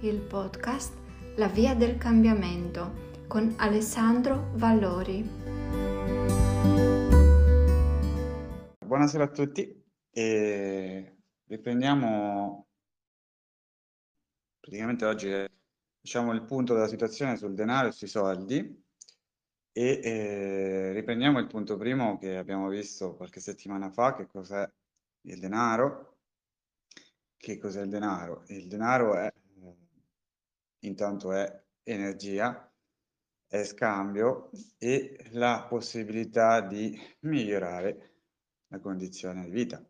il podcast La via del cambiamento con Alessandro Vallori. Buonasera a tutti e riprendiamo praticamente oggi diciamo il punto della situazione sul denaro e sui soldi e eh, riprendiamo il punto primo che abbiamo visto qualche settimana fa, che cos'è il denaro. Che cos'è il denaro? Il denaro è intanto è energia, è scambio e la possibilità di migliorare la condizione di vita.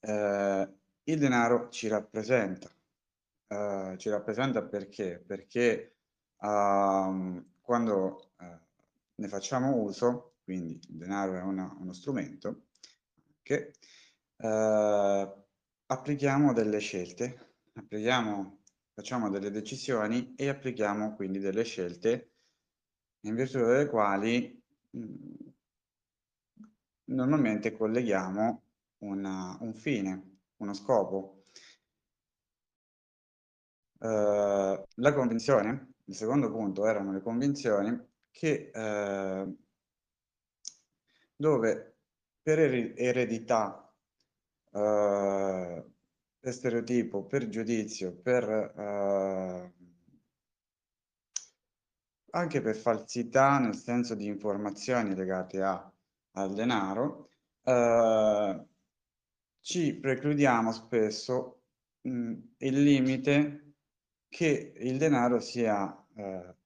Eh, il denaro ci rappresenta, uh, ci rappresenta perché? Perché uh, quando uh, ne facciamo uso, quindi il denaro è una, uno strumento, che applichiamo delle scelte, applichiamo facciamo delle decisioni e applichiamo quindi delle scelte in virtù delle quali mh, normalmente colleghiamo una, un fine, uno scopo. Uh, la convinzione, il secondo punto erano le convinzioni che uh, dove per eredità uh, per stereotipo, per giudizio, per eh, anche per falsità nel senso di informazioni legate a, al denaro, eh, ci precludiamo spesso mh, il limite che il denaro sia eh,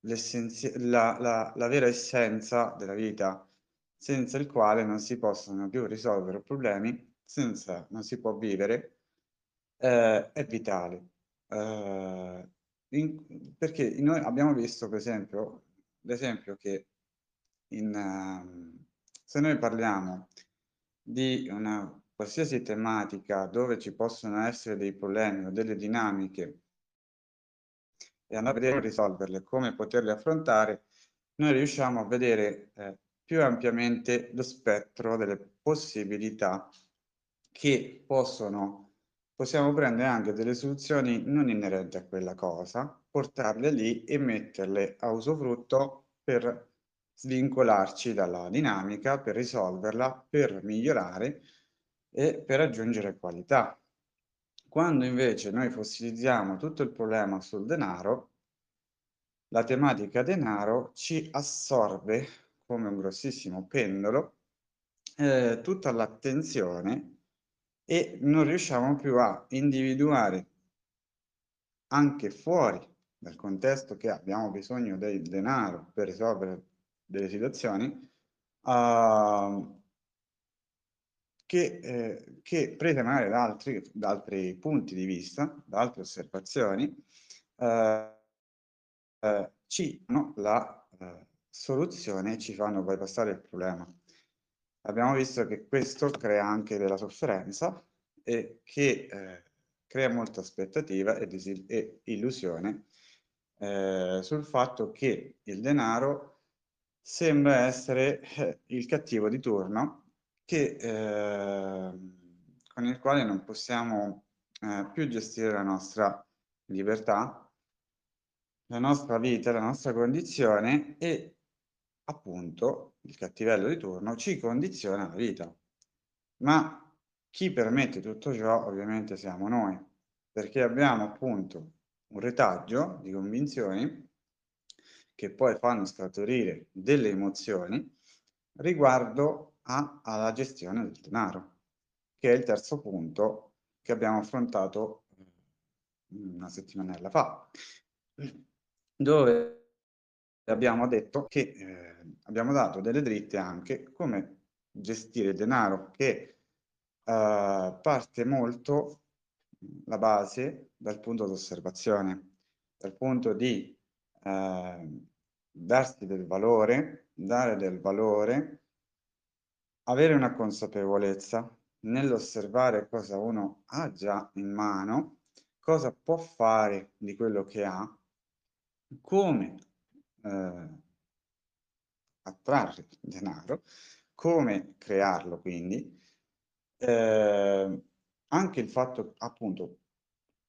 la, la, la vera essenza della vita, senza il quale non si possono più risolvere problemi, senza non si può vivere eh, è vitale. Eh, in, perché noi abbiamo visto, per esempio, l'esempio che in, uh, se noi parliamo di una qualsiasi tematica dove ci possono essere dei problemi o delle dinamiche e andare a vedere come risolverle, come poterle affrontare, noi riusciamo a vedere eh, più ampiamente lo spettro delle possibilità che possono possiamo prendere anche delle soluzioni non inerenti a quella cosa, portarle lì e metterle a usufrutto per svincolarci dalla dinamica, per risolverla, per migliorare e per aggiungere qualità. Quando invece noi fossilizziamo tutto il problema sul denaro, la tematica denaro ci assorbe come un grossissimo pendolo eh, tutta l'attenzione e non riusciamo più a individuare anche fuori dal contesto che abbiamo bisogno del denaro per risolvere delle situazioni uh, che, eh, che prese magari da altri, da altri punti di vista, da altre osservazioni, uh, uh, ci danno la eh, soluzione e ci fanno bypassare il problema abbiamo visto che questo crea anche della sofferenza e che eh, crea molta aspettativa e, e illusione eh, sul fatto che il denaro sembra essere eh, il cattivo di turno che, ehm, con il quale non possiamo eh, più gestire la nostra libertà, la nostra vita, la nostra condizione e appunto il cattivello di turno ci condiziona la vita. Ma chi permette tutto ciò ovviamente siamo noi, perché abbiamo appunto un retaggio di convinzioni che poi fanno scaturire delle emozioni riguardo a, alla gestione del denaro, che è il terzo punto che abbiamo affrontato una settimanella fa, dove abbiamo detto che eh, abbiamo dato delle dritte anche come gestire il denaro che eh, parte molto la base dal punto d'osservazione, dal punto di eh, darsi del valore, dare del valore, avere una consapevolezza nell'osservare cosa uno ha già in mano, cosa può fare di quello che ha, come eh, attrarre denaro, come crearlo quindi, eh, anche il fatto appunto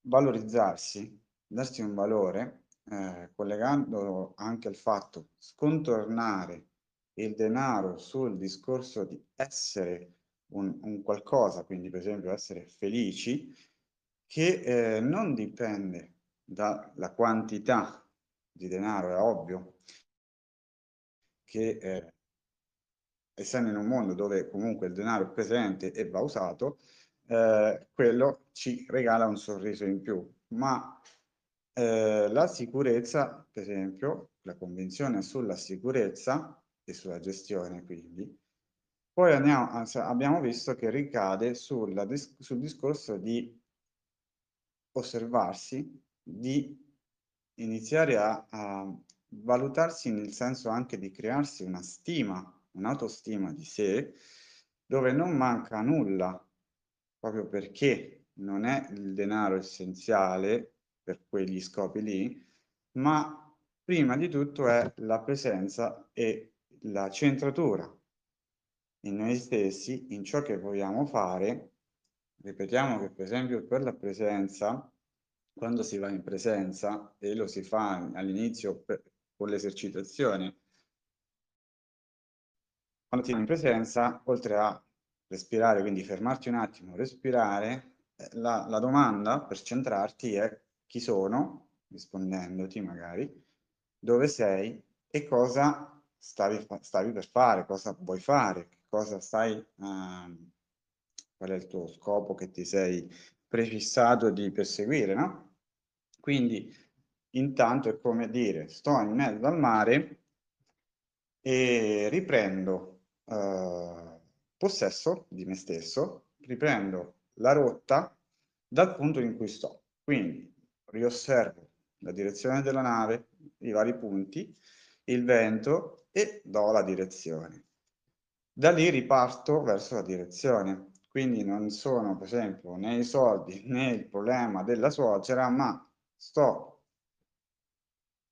valorizzarsi, darsi un valore, eh, collegando anche al fatto scontornare il denaro sul discorso di essere un, un qualcosa, quindi per esempio essere felici, che eh, non dipende dalla quantità di denaro, è ovvio che eh, essendo in un mondo dove comunque il denaro è presente e va usato, eh, quello ci regala un sorriso in più. Ma eh, la sicurezza, per esempio, la convinzione sulla sicurezza e sulla gestione, quindi, poi andiamo, abbiamo visto che ricade sulla, sul discorso di osservarsi, di iniziare a, a valutarsi nel senso anche di crearsi una stima, un'autostima di sé, dove non manca nulla, proprio perché non è il denaro essenziale per quegli scopi lì, ma prima di tutto è la presenza e la centratura in noi stessi, in ciò che vogliamo fare. Ripetiamo che per esempio per la presenza, quando si va in presenza, e lo si fa all'inizio con l'esercitazione, quando ti in presenza, oltre a respirare, quindi fermarti un attimo, respirare, eh, la, la domanda per centrarti è chi sono, rispondendoti magari, dove sei e cosa stavi, stavi per fare, cosa vuoi fare, cosa stai, uh, qual è il tuo scopo che ti sei prefissato di perseguire, no? Quindi intanto è come dire, sto in mezzo al mare e riprendo uh, possesso di me stesso, riprendo la rotta dal punto in cui sto. Quindi riosservo la direzione della nave, i vari punti, il vento e do la direzione. Da lì riparto verso la direzione. Quindi non sono, per esempio, né i soldi né il problema della suocera, ma sto,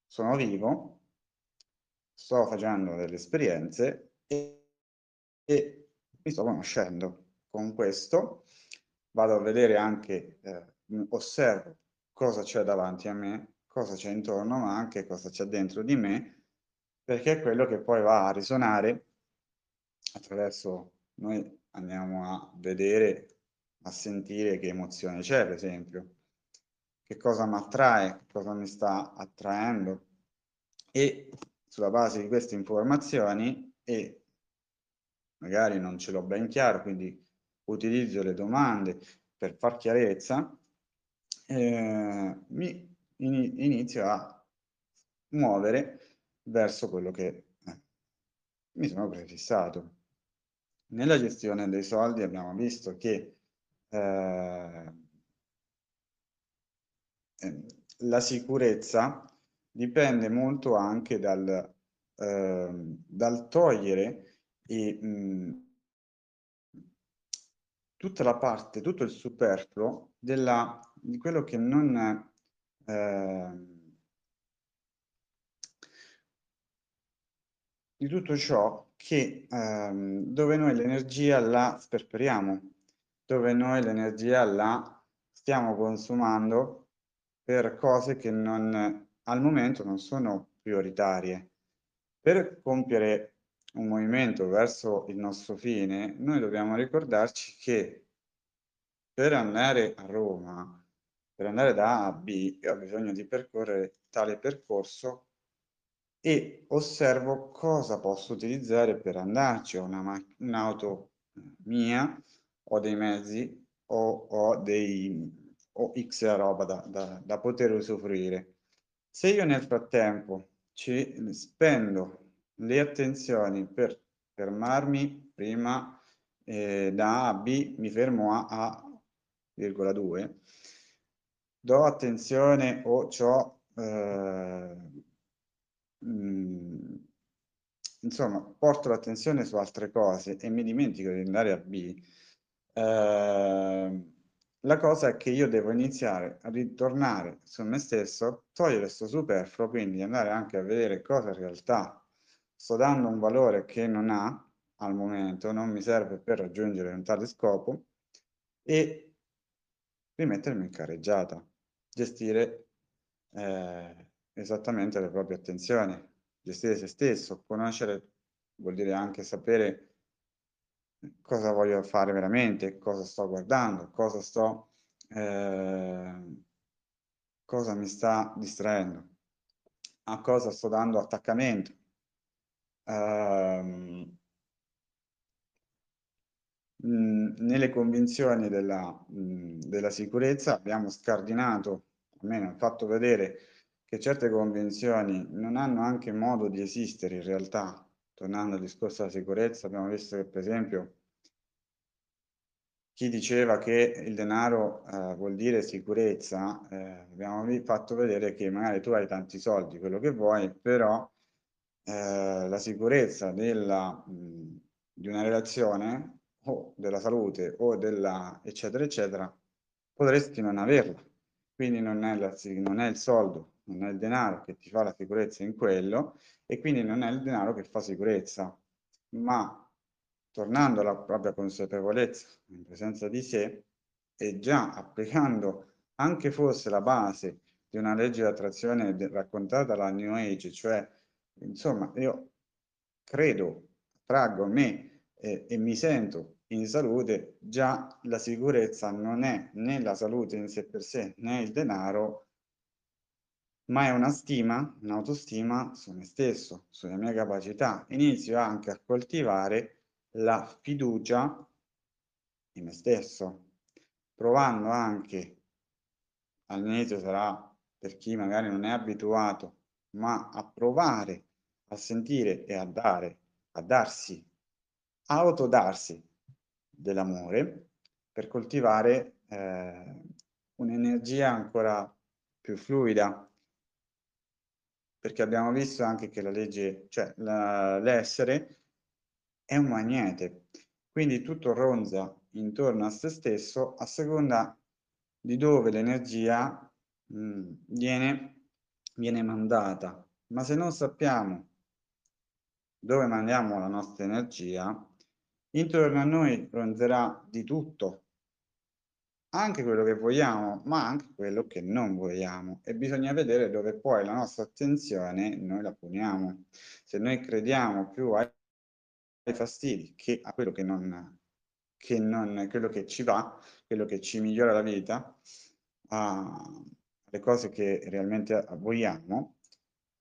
sono vivo, sto facendo delle esperienze e, e mi sto conoscendo. Con questo vado a vedere anche, eh, osservo cosa c'è davanti a me, cosa c'è intorno, ma anche cosa c'è dentro di me, perché è quello che poi va a risuonare attraverso noi andiamo a vedere, a sentire che emozione c'è, per esempio, che cosa mi attrae, che cosa mi sta attraendo e sulla base di queste informazioni e magari non ce l'ho ben chiaro, quindi utilizzo le domande per far chiarezza, eh, mi inizio a muovere verso quello che eh, mi sono prefissato. Nella gestione dei soldi abbiamo visto che eh, la sicurezza dipende molto anche dal, eh, dal togliere e, mh, tutta la parte, tutto il superfluo della, di quello che non... Eh, di tutto ciò che, ehm, dove noi l'energia la sperperiamo, dove noi l'energia la stiamo consumando per cose che non, al momento non sono prioritarie. Per compiere un movimento verso il nostro fine, noi dobbiamo ricordarci che per andare a Roma, per andare da A a B, io ho bisogno di percorrere tale percorso e osservo cosa posso utilizzare per andarci. Ho un'auto mia, ho dei mezzi, o ho dei ho X roba da, da, da poter usufruire. Se io nel frattempo ci spendo le attenzioni per fermarmi prima eh, da A a B, mi fermo a A,2, do attenzione o ciò eh, Mm, insomma, porto l'attenzione su altre cose e mi dimentico di andare a B, eh, la cosa è che io devo iniziare a ritornare su me stesso, togliere questo superfluo, quindi andare anche a vedere cosa in realtà sto dando un valore che non ha al momento, non mi serve per raggiungere un tale scopo e rimettermi in carreggiata. gestire eh, esattamente le proprie attenzioni, gestire se stesso, conoscere vuol dire anche sapere cosa voglio fare veramente, cosa sto guardando, cosa sto, eh, cosa mi sta distraendo, a cosa sto dando attaccamento. Um, nelle convinzioni della, mh, della sicurezza abbiamo scardinato, almeno fatto vedere che certe convinzioni non hanno anche modo di esistere in realtà. Tornando al discorso della sicurezza, abbiamo visto che per esempio chi diceva che il denaro eh, vuol dire sicurezza, eh, abbiamo fatto vedere che magari tu hai tanti soldi, quello che vuoi, però eh, la sicurezza della, mh, di una relazione o della salute o della eccetera eccetera, potresti non averla. Quindi non è, la, non è il soldo, non è il denaro che ti fa la sicurezza in quello e quindi non è il denaro che fa sicurezza, ma tornando alla propria consapevolezza in presenza di sé e già applicando anche fosse la base di una legge di attrazione raccontata dalla New Age, cioè insomma io credo, traggo me eh, e mi sento in salute, già la sicurezza non è né la salute in sé per sé né il denaro, ma è una stima, un'autostima su me stesso, sulle mie capacità. Inizio anche a coltivare la fiducia in me stesso, provando anche, all'inizio sarà per chi magari non è abituato, ma a provare a sentire e a dare, a darsi, autodarsi dell'amore per coltivare eh, un'energia ancora più fluida, perché abbiamo visto anche che la legge, cioè l'essere è un magnete, quindi tutto ronza intorno a se stesso a seconda di dove l'energia mm, viene, viene mandata. Ma se non sappiamo dove mandiamo la nostra energia, intorno a noi ronzerà di tutto, anche quello che vogliamo, ma anche quello che non vogliamo e bisogna vedere dove poi la nostra attenzione noi la poniamo. Se noi crediamo più ai fastidi che a quello che non, che non, quello che ci va, quello che ci migliora la vita, alle cose che realmente vogliamo,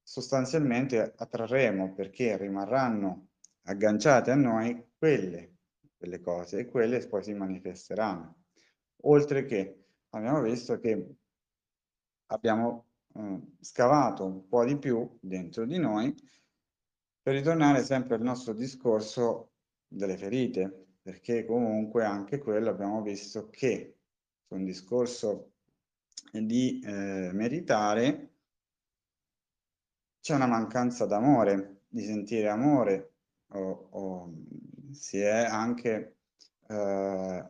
sostanzialmente attrarremo perché rimarranno agganciate a noi quelle, quelle cose e quelle poi si manifesteranno. Oltre che abbiamo visto che abbiamo eh, scavato un po' di più dentro di noi per ritornare sempre al nostro discorso delle ferite, perché comunque anche quello abbiamo visto che su un discorso di eh, meritare c'è una mancanza d'amore, di sentire amore, o, o si è anche eh,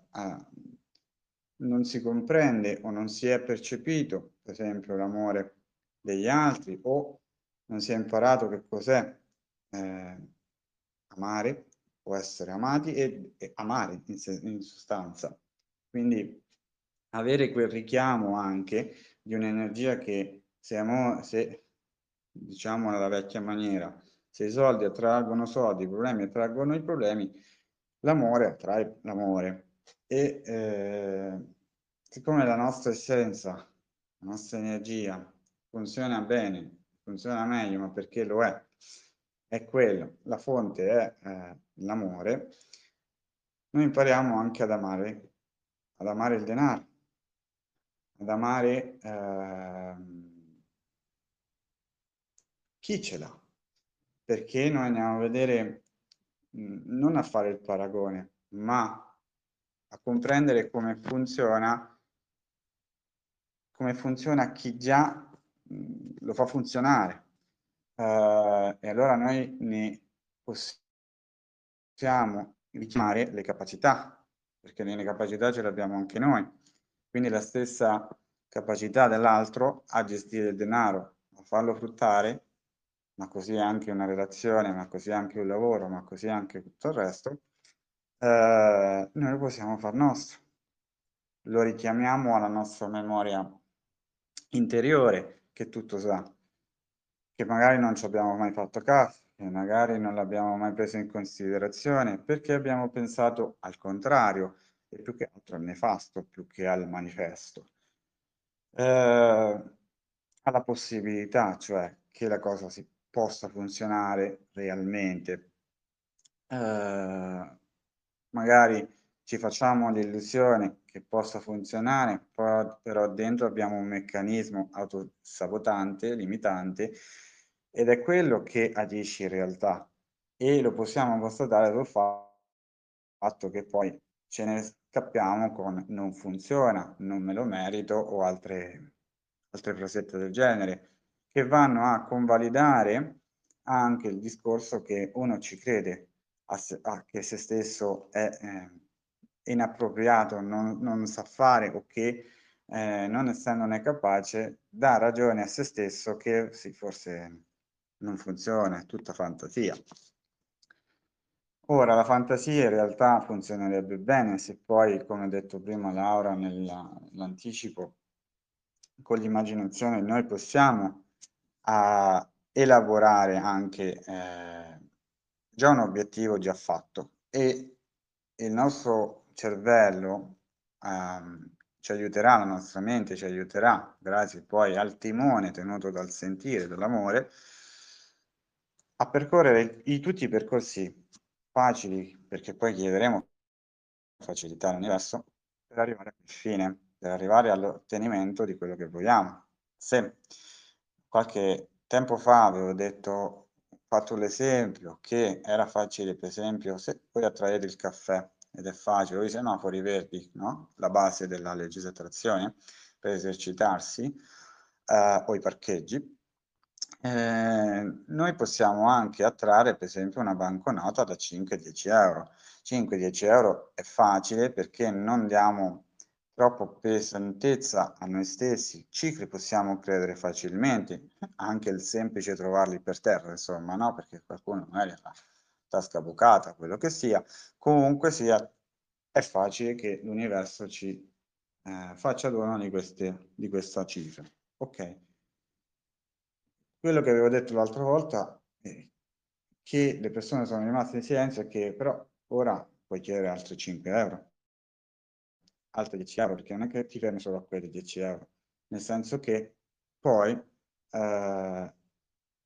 non si comprende o non si è percepito, per esempio, l'amore degli altri o non si è imparato che cos'è eh, amare o essere amati e, e amare in, in, sostanza. Quindi avere quel richiamo anche di un'energia che se, amo, se diciamo nella vecchia maniera, se i soldi attraggono soldi, i problemi attraggono i problemi, l'amore attrae l'amore. E eh, siccome la nostra essenza, la nostra energia funziona bene, funziona meglio, ma perché lo è, è quello, la fonte è eh, l'amore, noi impariamo anche ad amare, ad amare il denaro, ad amare eh, chi ce l'ha, perché noi andiamo a vedere, non a fare il paragone, ma a comprendere come funziona, come funziona chi già lo fa funzionare Uh, e allora noi ne possiamo richiamare le capacità, perché le capacità ce le abbiamo anche noi. Quindi la stessa capacità dell'altro a gestire il denaro, a farlo fruttare, ma così anche una relazione, ma così anche un lavoro, ma così anche tutto il resto, eh, noi lo possiamo far nostro. Lo richiamiamo alla nostra memoria interiore che tutto sa, che magari non ci abbiamo mai fatto caso, che magari non l'abbiamo mai preso in considerazione, perché abbiamo pensato al contrario, e più che altro al nefasto, più che al manifesto. Eh, alla possibilità, cioè, che la cosa si possa funzionare realmente. Eh, magari ci facciamo l'illusione che possa funzionare, però, dentro abbiamo un meccanismo autosabotante, limitante, ed è quello che agisce in realtà. E lo possiamo constatare sul fatto che poi ce ne scappiamo con non funziona, non me lo merito o altre, altre frasette del genere, che vanno a convalidare anche il discorso che uno ci crede a se, a che se stesso è eh, inappropriato, non, non, sa fare o che eh, non essendone capace dà ragione a se stesso che sì, forse non funziona, è tutta fantasia. Ora, la fantasia in realtà funzionerebbe bene se poi, come detto prima Laura nell'anticipo, con l'immaginazione noi possiamo uh, elaborare anche eh, già un obiettivo già fatto e il nostro cervello um, ci aiuterà, la nostra mente ci aiuterà, grazie poi al timone tenuto dal sentire, dall'amore, a percorrere i, tutti i percorsi facili, perché poi chiederemo facilità all'universo, per arrivare al fine, per arrivare all'ottenimento di quello che vogliamo. Se qualche tempo fa avevo detto, fatto l'esempio che era facile, per esempio, se voi attraete il caffè ed è facile, o i semafori verdi, no? la base della attrazione, per esercitarsi, eh, o i parcheggi, eh, noi possiamo anche attrarre per esempio una banconota da 5-10 euro. 5-10 euro è facile perché non diamo troppo pesantezza a noi stessi, cifre possiamo credere facilmente, anche il semplice trovarli per terra, insomma, no? Perché qualcuno magari ha tasca bucata, quello che sia, comunque sia, è facile che l'universo ci eh, faccia dono di, queste, di questa cifra. Ok. Quello che avevo detto l'altra volta è che le persone sono rimaste in silenzio e che però ora puoi chiedere altri 5 euro, altri 10 euro, perché non è che ti fermi solo a quelli 10 euro, nel senso che poi eh,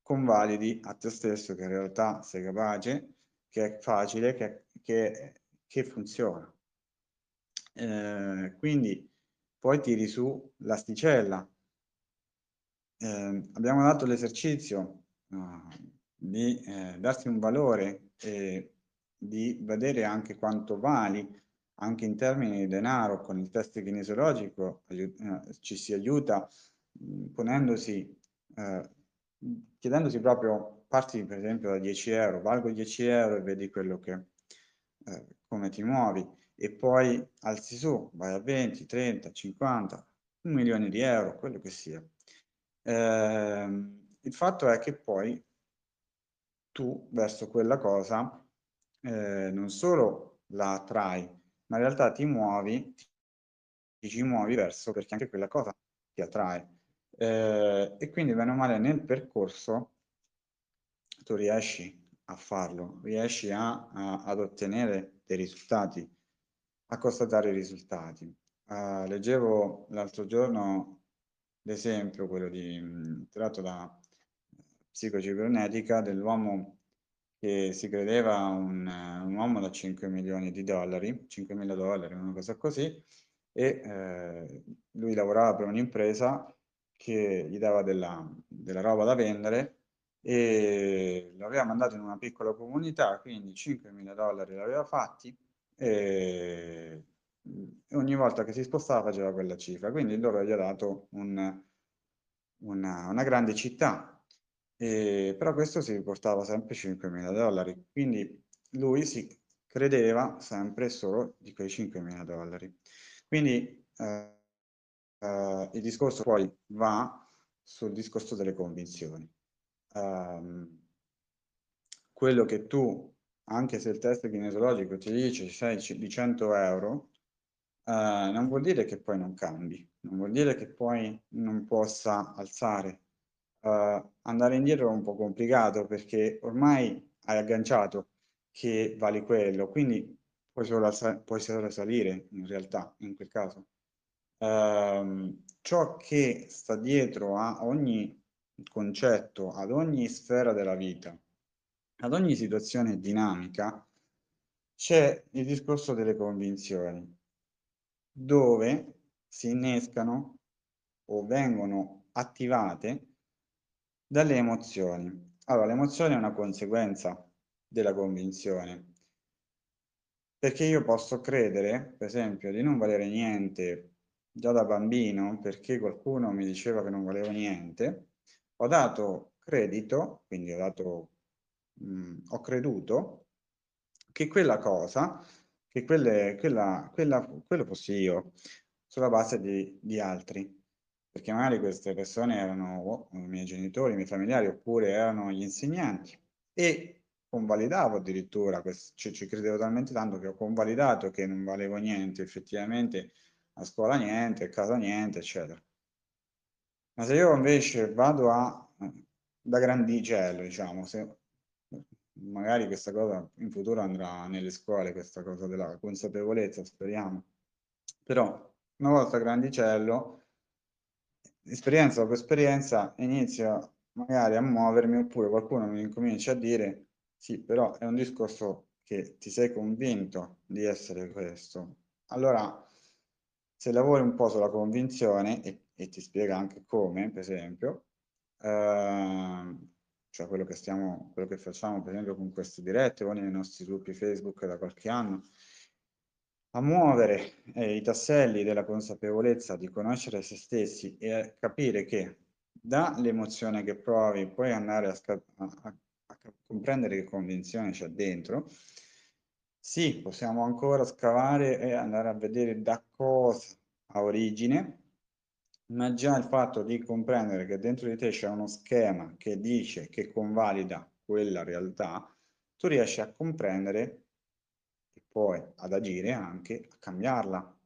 convalidi a te stesso che in realtà sei capace, che è facile, che, che, che funziona. Eh, quindi poi tiri su l'asticella, eh, abbiamo dato l'esercizio uh, di eh, darsi un valore e di vedere anche quanto vali anche in termini di denaro con il test kinesiologico eh, ci si aiuta mh, ponendosi eh, chiedendosi proprio parti per esempio da 10 euro valgo 10 euro e vedi quello che eh, come ti muovi. E poi alzi su vai a 20 30 50 un milione di euro quello che sia. Eh, il fatto è che poi tu verso quella cosa eh, non solo la attrai, ma in realtà ti muovi, ti ci muovi verso perché anche quella cosa ti attrae. Eh, e quindi bene o male nel percorso tu riesci a farlo, riesci a, a, ad ottenere dei risultati, a constatare i risultati. Uh, leggevo l'altro giorno l'esempio, quello di, tratto da psicocibernetica, dell'uomo che si credeva un, un, uomo da 5 milioni di dollari, 5 mila dollari, una cosa così, e eh, lui lavorava per un'impresa che gli dava della, della roba da vendere e l'aveva mandato in una piccola comunità, quindi 5 mila dollari l'aveva fatti e ogni volta che si spostava faceva quella cifra, quindi loro gli ha dato un, una, una, grande città, e, però questo si riportava sempre 5.000 dollari, quindi lui si credeva sempre solo di quei 5.000 dollari. Quindi eh, eh, il discorso poi va sul discorso delle convinzioni. Um, quello che tu, anche se il test kinesiologico ti dice sei di 100 euro, eh, non vuol dire che poi non cambi, non vuol dire che poi non possa alzare. Eh, andare indietro è un po' complicato perché ormai hai agganciato che vali quello, quindi puoi solo, puoi solo salire in realtà in quel caso. Eh, ciò che sta dietro a ogni concetto, ad ogni sfera della vita, ad ogni situazione dinamica, c'è il discorso delle convinzioni, dove si innescano o vengono attivate dalle emozioni. Allora, l'emozione è una conseguenza della convinzione, perché io posso credere, per esempio, di non valere niente già da bambino, perché qualcuno mi diceva che non valevo niente, ho dato credito, quindi ho, dato, mh, ho creduto che quella cosa, che quelle, quella, quella, quello fossi io, sulla base di, di altri perché magari queste persone erano oh, i miei genitori, i miei familiari, oppure erano gli insegnanti. E convalidavo addirittura, cioè, ci credevo talmente tanto che ho convalidato che non valevo niente, effettivamente a scuola niente, a casa niente, eccetera. Ma se io invece vado a, da grandicello, diciamo, se magari questa cosa in futuro andrà nelle scuole, questa cosa della consapevolezza, speriamo, però una volta grandicello, esperienza dopo esperienza, inizio magari a muovermi oppure qualcuno mi incomincia a dire sì, però è un discorso che ti sei convinto di essere questo. Allora, se lavori un po' sulla convinzione e, e ti spiega anche come, per esempio, eh, cioè quello che, stiamo, quello che facciamo per esempio con queste dirette o nei nostri gruppi Facebook da qualche anno, a muovere eh, i tasselli della consapevolezza di conoscere se stessi e capire che dall'emozione che provi puoi andare a, a, a, comprendere che convinzione c'è dentro, sì, possiamo ancora scavare e andare a vedere da cosa ha origine, ma già il fatto di comprendere che dentro di te c'è uno schema che dice, che convalida quella realtà, tu riesci a comprendere poi ad agire anche a cambiarla.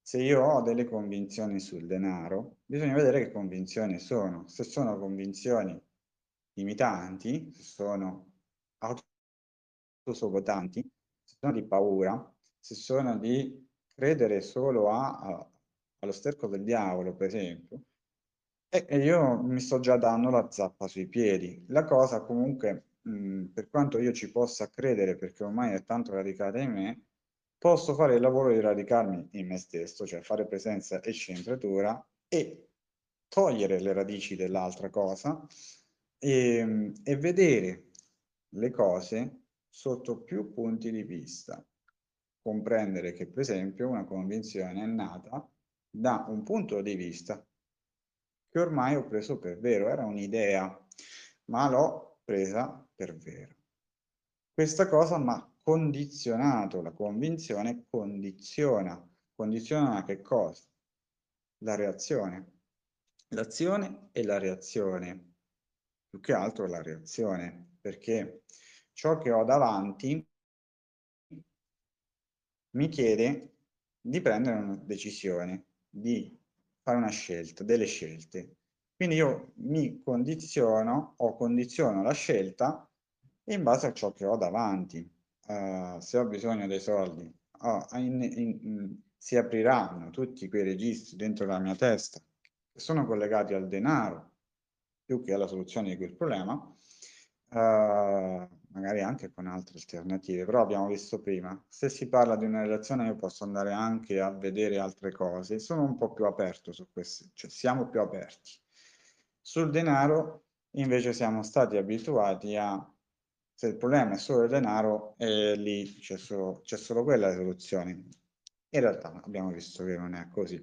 Se io ho delle convinzioni sul denaro, bisogna vedere che convinzioni sono. Se sono convinzioni limitanti, se sono autosobotanti, se sono di paura, se sono di credere solo a, a, allo sterco del diavolo, per esempio, e, e io mi sto già dando la zappa sui piedi. La cosa comunque per quanto io ci possa credere, perché ormai è tanto radicata in me, posso fare il lavoro di radicarmi in me stesso, cioè fare presenza e centratura e togliere le radici dell'altra cosa e, e vedere le cose sotto più punti di vista. Comprendere che, per esempio, una convinzione è nata da un punto di vista che ormai ho preso per vero, era un'idea, ma l'ho presa per vero. Questa cosa mi ha condizionato, la convinzione condiziona. Condiziona che cosa? La reazione. L'azione e la reazione. Più che altro la reazione, perché ciò che ho davanti mi chiede di prendere una decisione, di fare una scelta, delle scelte. Quindi io mi condiziono o condiziono la scelta in base a ciò che ho davanti. Uh, se ho bisogno dei soldi, oh, in, in, in, si apriranno tutti quei registri dentro la mia testa che sono collegati al denaro più che alla soluzione di quel problema, uh, magari anche con altre alternative, però abbiamo visto prima, se si parla di una relazione io posso andare anche a vedere altre cose, sono un po' più aperto su questo, cioè siamo più aperti. Sul denaro invece siamo stati abituati a, se il problema è solo il denaro, eh, lì c'è solo, solo quella la soluzione. In realtà abbiamo visto che non è così.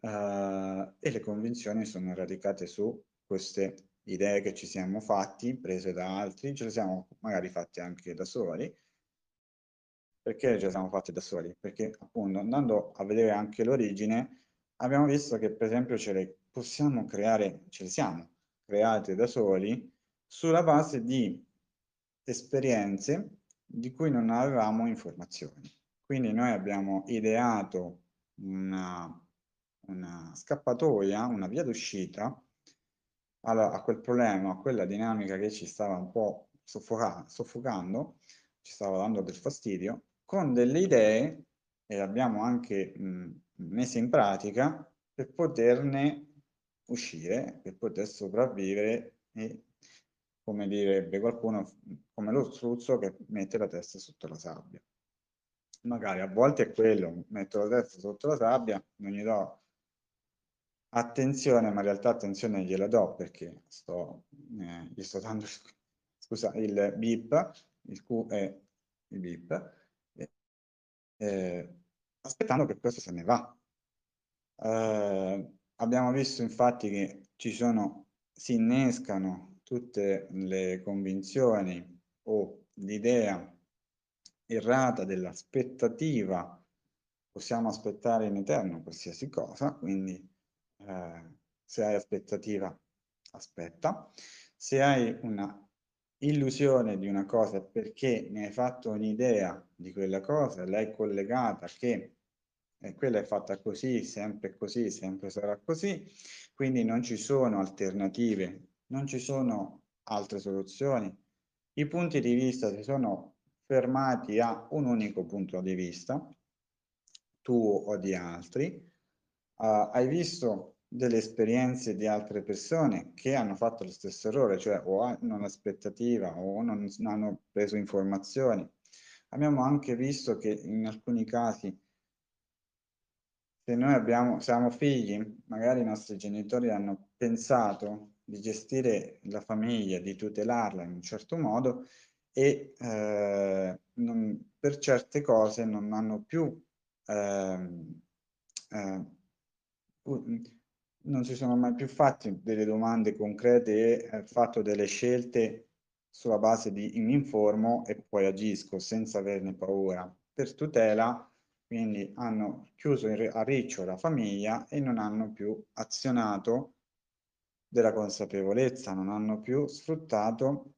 Uh, e le convinzioni sono radicate su queste idee che ci siamo fatti, prese da altri, ce le siamo magari fatte anche da soli. Perché ce le siamo fatte da soli? Perché appunto andando a vedere anche l'origine abbiamo visto che per esempio ce le possiamo creare, ce le siamo create da soli sulla base di esperienze di cui non avevamo informazioni. Quindi noi abbiamo ideato una, una scappatoia, una via d'uscita a quel problema, a quella dinamica che ci stava un po' soffoca soffocando, ci stava dando del fastidio, con delle idee, e abbiamo anche mh, messe in pratica, per poterne uscire, per poter sopravvivere e, come direbbe qualcuno, come lo struzzo che mette la testa sotto la sabbia. Magari a volte è quello, metto la testa sotto la sabbia, non gli do attenzione, ma in realtà attenzione gliela do perché sto, eh, gli sto dando scusa, il bip, il Q è il bip, eh, aspettando che questo se ne va. Eh, abbiamo visto infatti che ci sono, si innescano tutte le convinzioni o l'idea errata dell'aspettativa, possiamo aspettare in eterno qualsiasi cosa, quindi eh, se hai aspettativa, aspetta. Se hai una illusione di una cosa perché ne hai fatto un'idea di quella cosa, l'hai collegata che eh, quella è fatta così, sempre così, sempre sarà così, quindi non ci sono alternative, non ci sono altre soluzioni. I punti di vista si sono fermati a un unico punto di vista, tuo o di altri, Uh, hai visto delle esperienze di altre persone che hanno fatto lo stesso errore, cioè o hanno un'aspettativa o non hanno preso informazioni. Abbiamo anche visto che in alcuni casi, se noi abbiamo, siamo figli, magari i nostri genitori hanno pensato di gestire la famiglia, di tutelarla in un certo modo e eh, non, per certe cose non hanno più eh, eh, non si sono mai più fatti delle domande concrete e eh, fatto delle scelte sulla base di mi informo e poi agisco senza averne paura. Per tutela, quindi hanno chiuso a riccio la famiglia e non hanno più azionato della consapevolezza, non hanno più sfruttato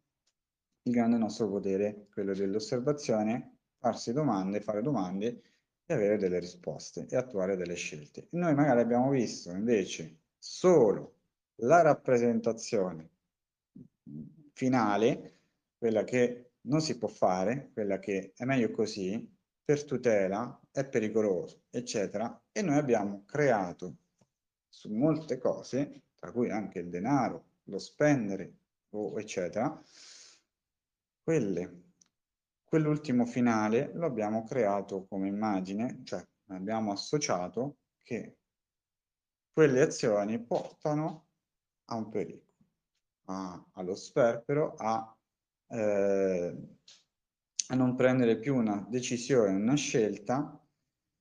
il grande nostro potere, quello dell'osservazione, farsi domande, fare domande e avere delle risposte e attuare delle scelte. Noi magari abbiamo visto invece solo la rappresentazione finale, quella che non si può fare, quella che è meglio così, per tutela, è pericoloso, eccetera, e noi abbiamo creato su molte cose, tra cui anche il denaro, lo spendere, eccetera, quelle Quell'ultimo finale lo abbiamo creato come immagine, cioè abbiamo associato che quelle azioni portano a un pericolo, a, allo sperpero, a, eh, a non prendere più una decisione, una scelta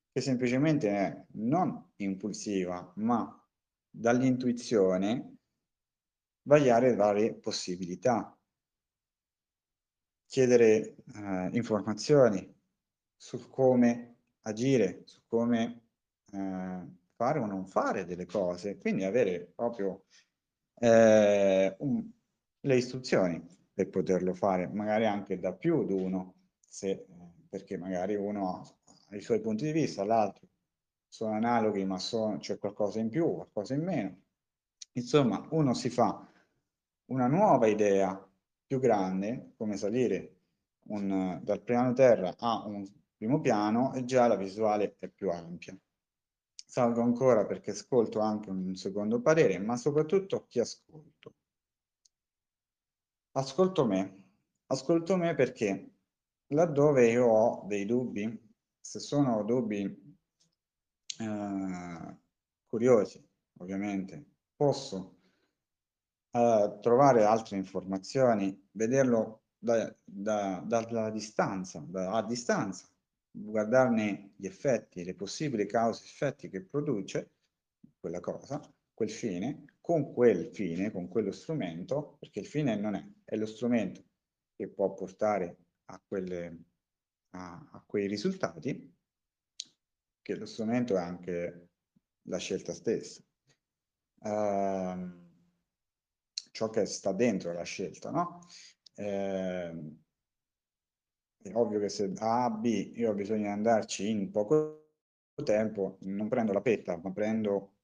che semplicemente è non impulsiva, ma dall'intuizione vagliare varie possibilità. Chiedere eh, informazioni su come agire, su come eh, fare o non fare delle cose, quindi avere proprio eh, un, le istruzioni per poterlo fare, magari anche da più di uno, se, perché magari uno ha i suoi punti di vista, l'altro sono analoghi ma c'è qualcosa in più, qualcosa in meno. Insomma, uno si fa una nuova idea più grande, come salire un, dal piano terra a un primo piano e già la visuale è più ampia. Salgo ancora perché ascolto anche un secondo parere, ma soprattutto chi ascolto. Ascolto me. Ascolto me perché laddove io ho dei dubbi, se sono dubbi eh, curiosi, ovviamente, posso uh, trovare altre informazioni, vederlo da, da, dalla distanza, da, a distanza, guardarne gli effetti, le possibili cause e effetti che produce quella cosa, quel fine, con quel fine, con quello strumento, perché il fine non è, è lo strumento che può portare a, quelle, a, a quei risultati, che lo strumento è anche la scelta stessa. Uh, ciò che sta dentro la scelta, no? Eh, è ovvio che se A B io ho bisogno di andarci in poco tempo, non prendo la petta, ma prendo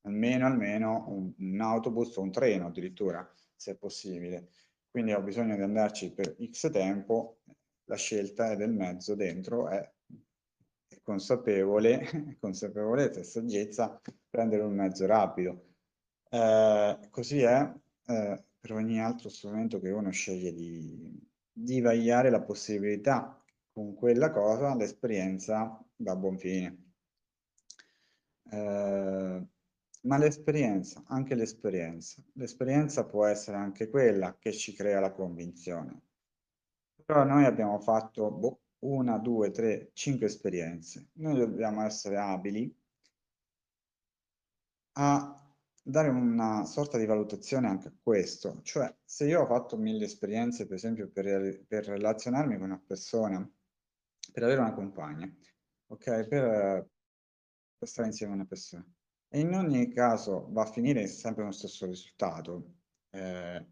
almeno, almeno un, un autobus o un treno addirittura, se è possibile. Quindi ho bisogno di andarci per X tempo, la scelta è del mezzo dentro, è consapevole, consapevolezza e saggezza prendere un mezzo rapido. Eh, così è eh, per ogni altro strumento che uno sceglie di, di vagliare la possibilità con quella cosa l'esperienza va a buon fine. Eh, ma l'esperienza, anche l'esperienza, l'esperienza può essere anche quella che ci crea la convinzione. Però noi abbiamo fatto boh, una, due, tre, cinque esperienze. Noi dobbiamo essere abili a dare una sorta di valutazione anche a questo, cioè se io ho fatto mille esperienze, per esempio, per, per relazionarmi con una persona, per avere una compagna, ok, per, per stare insieme a una persona, e in ogni caso va a finire sempre lo stesso risultato. Eh,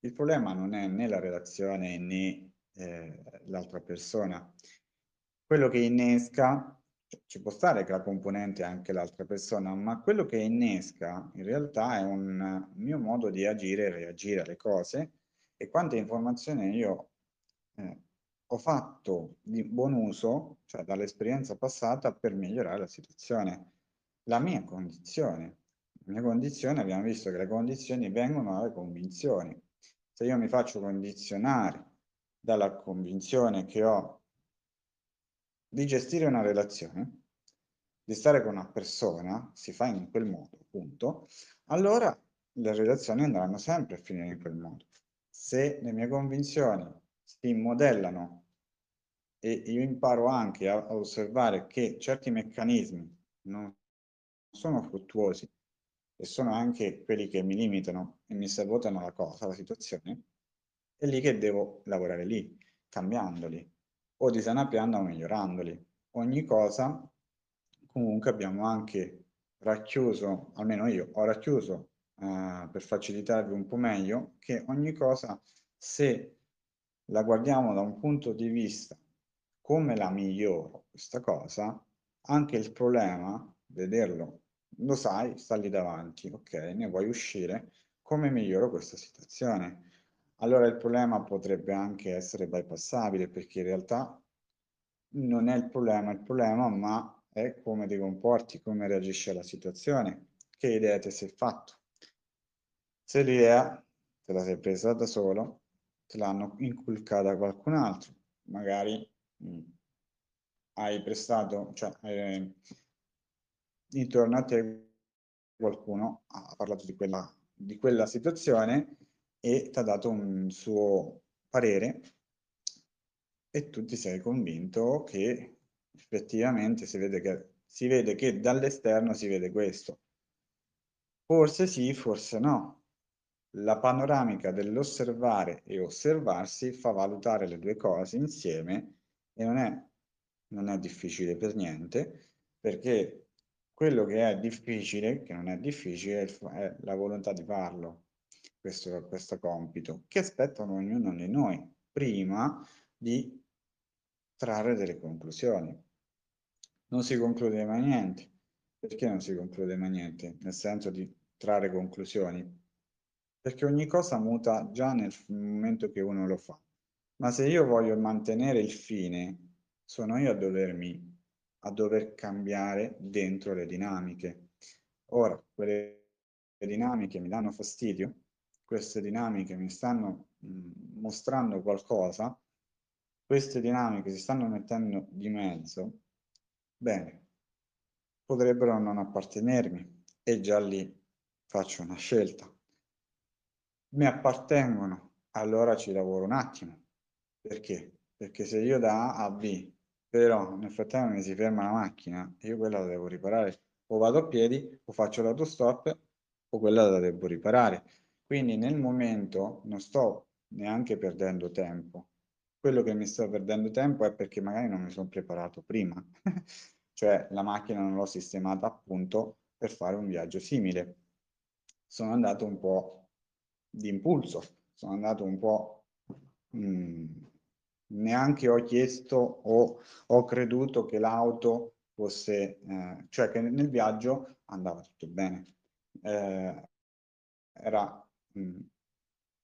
il problema non è né la relazione né eh, l'altra persona. Quello che innesca ci può stare che la componente è anche l'altra persona, ma quello che innesca in realtà è un mio modo di agire e reagire alle cose e quante informazioni io eh, ho fatto di buon uso, cioè dall'esperienza passata, per migliorare la situazione. La mia condizione. La mia condizione, abbiamo visto che le condizioni vengono dalle convinzioni. Se io mi faccio condizionare dalla convinzione che ho di gestire una relazione, di stare con una persona, si fa in quel modo, appunto, allora le relazioni andranno sempre a finire in quel modo. Se le mie convinzioni si modellano e io imparo anche a, a osservare che certi meccanismi non sono fruttuosi e sono anche quelli che mi limitano e mi sabotano la cosa, la situazione, è lì che devo lavorare lì, cambiandoli, o disanappiando o migliorandoli. Ogni cosa comunque abbiamo anche racchiuso, almeno io ho racchiuso eh, per facilitarvi un po' meglio, che ogni cosa se la guardiamo da un punto di vista come la miglioro questa cosa, anche il problema, vederlo, lo sai, sta lì davanti, ok, ne vuoi uscire, come miglioro questa situazione? Allora il problema potrebbe anche essere bypassabile perché in realtà non è il problema il problema, ma è come ti comporti, come reagisci alla situazione, che idea ti sei fatto. Se l'idea te la sei presa da solo, te l'hanno inculcata qualcun altro, magari mh, mm, hai prestato, cioè eh, intorno a te qualcuno ha parlato di quella, di quella situazione e ti ha dato un suo parere e tu ti sei convinto che effettivamente si vede che, si vede che dall'esterno si vede questo. Forse sì, forse no. La panoramica dell'osservare e osservarsi fa valutare le due cose insieme e non è, non è difficile per niente, perché quello che è difficile, che non è difficile, è, la volontà di farlo questo, questo compito, che aspettano ognuno di noi prima di trarre delle conclusioni. Non si conclude mai niente. Perché non si conclude mai niente? Nel senso di trarre conclusioni? Perché ogni cosa muta già nel momento che uno lo fa. Ma se io voglio mantenere il fine, sono io a dovermi a dover cambiare dentro le dinamiche. Ora, quelle dinamiche mi danno fastidio, queste dinamiche mi stanno mostrando qualcosa, queste dinamiche si stanno mettendo di mezzo, bene, potrebbero non appartenermi e già lì faccio una scelta. Mi appartengono, allora ci lavoro un attimo. Perché? Perché se io da A a B, però nel frattempo mi si ferma la macchina io quella la devo riparare, o vado a piedi, o faccio l'autostop, o quella la devo riparare quindi nel momento non sto neanche perdendo tempo. Quello che mi sto perdendo tempo è perché magari non mi sono preparato prima. cioè la macchina non l'ho sistemata appunto per fare un viaggio simile. Sono andato un po' di impulso, sono andato un po' mh, mm, neanche ho chiesto o ho creduto che l'auto fosse, eh, cioè che nel viaggio andava tutto bene. Eh, era mm,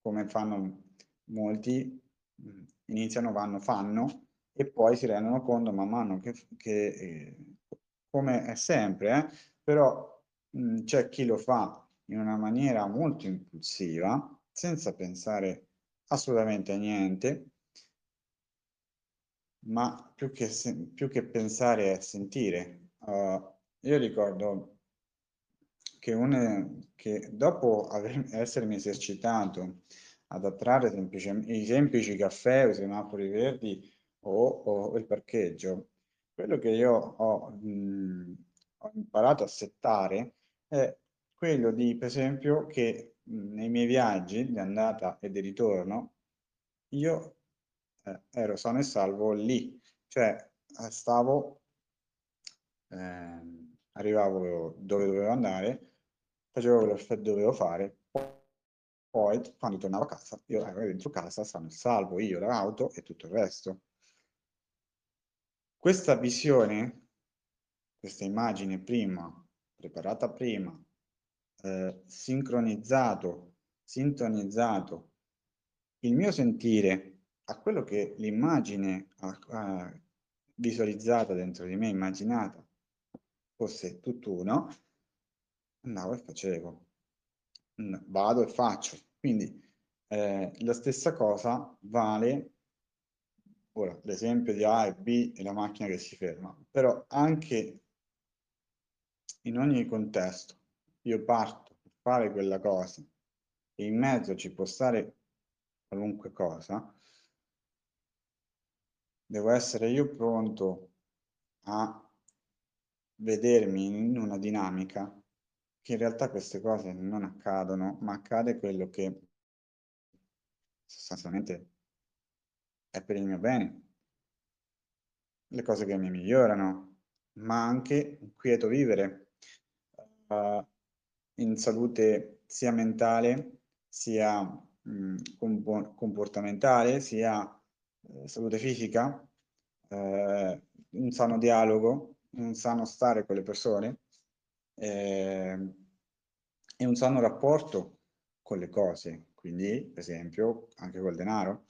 come fanno molti, mm, iniziano, vanno, fanno e poi si rendono conto man mano che, che eh, come è sempre, eh, però mh, c'è chi lo fa in una maniera molto impulsiva, senza pensare assolutamente a niente, ma più che, più che pensare è sentire. Uh, io ricordo che, un, che dopo aver, essermi esercitato ad attrarre i semplici caffè o i semafori verdi o, o, il parcheggio, quello che io ho, mh, ho imparato a settare è quello di, per esempio, che nei miei viaggi di andata e di ritorno io eh, ero sano e salvo lì, cioè eh, stavo, eh, arrivavo dove dovevo andare, facevo quello che dovevo fare, poi quando tornavo a casa, io ero dentro casa, sano salvo, io, l'auto e tutto il resto. Questa visione, questa immagine prima, preparata prima, eh, sincronizzato, sintonizzato il mio sentire a quello che l'immagine visualizzata dentro di me, immaginata, fosse tutt'uno, andavo e facevo, vado e faccio. Quindi eh, la stessa cosa vale, ora l'esempio di A e B e la macchina che si ferma, però anche in ogni contesto io parto per fare quella cosa e in mezzo ci può stare qualunque cosa, devo essere io pronto a vedermi in una dinamica che in realtà queste cose non accadono, ma accade quello che sostanzialmente è per il mio bene, le cose che mi migliorano, ma anche un quieto vivere. Uh, in salute sia mentale sia mh, comportamentale, sia eh, salute fisica, eh, un sano dialogo, un sano stare con le persone eh, e un sano rapporto con le cose, quindi per esempio anche col denaro,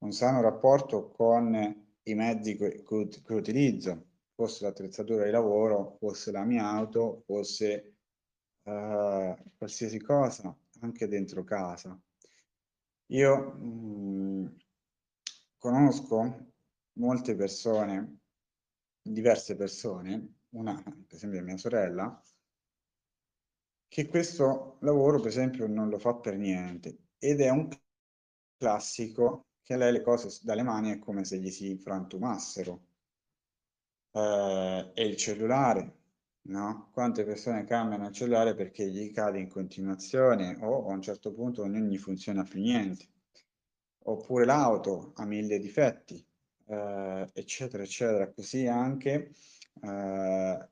un sano rapporto con i mezzi che, che utilizzo, fosse l'attrezzatura di lavoro, fosse la mia auto, fosse uh, qualsiasi cosa, anche dentro casa. Io mh, mm, conosco molte persone, diverse persone, una per esempio mia sorella, che questo lavoro per esempio non lo fa per niente ed è un classico che a lei le cose dalle mani è come se gli si frantumassero. Eh, e il cellulare, no? Quante persone cambiano il cellulare perché gli cade in continuazione o a un certo punto non gli funziona più niente. Oppure l'auto ha mille difetti, eh, eccetera, eccetera. Così anche eh,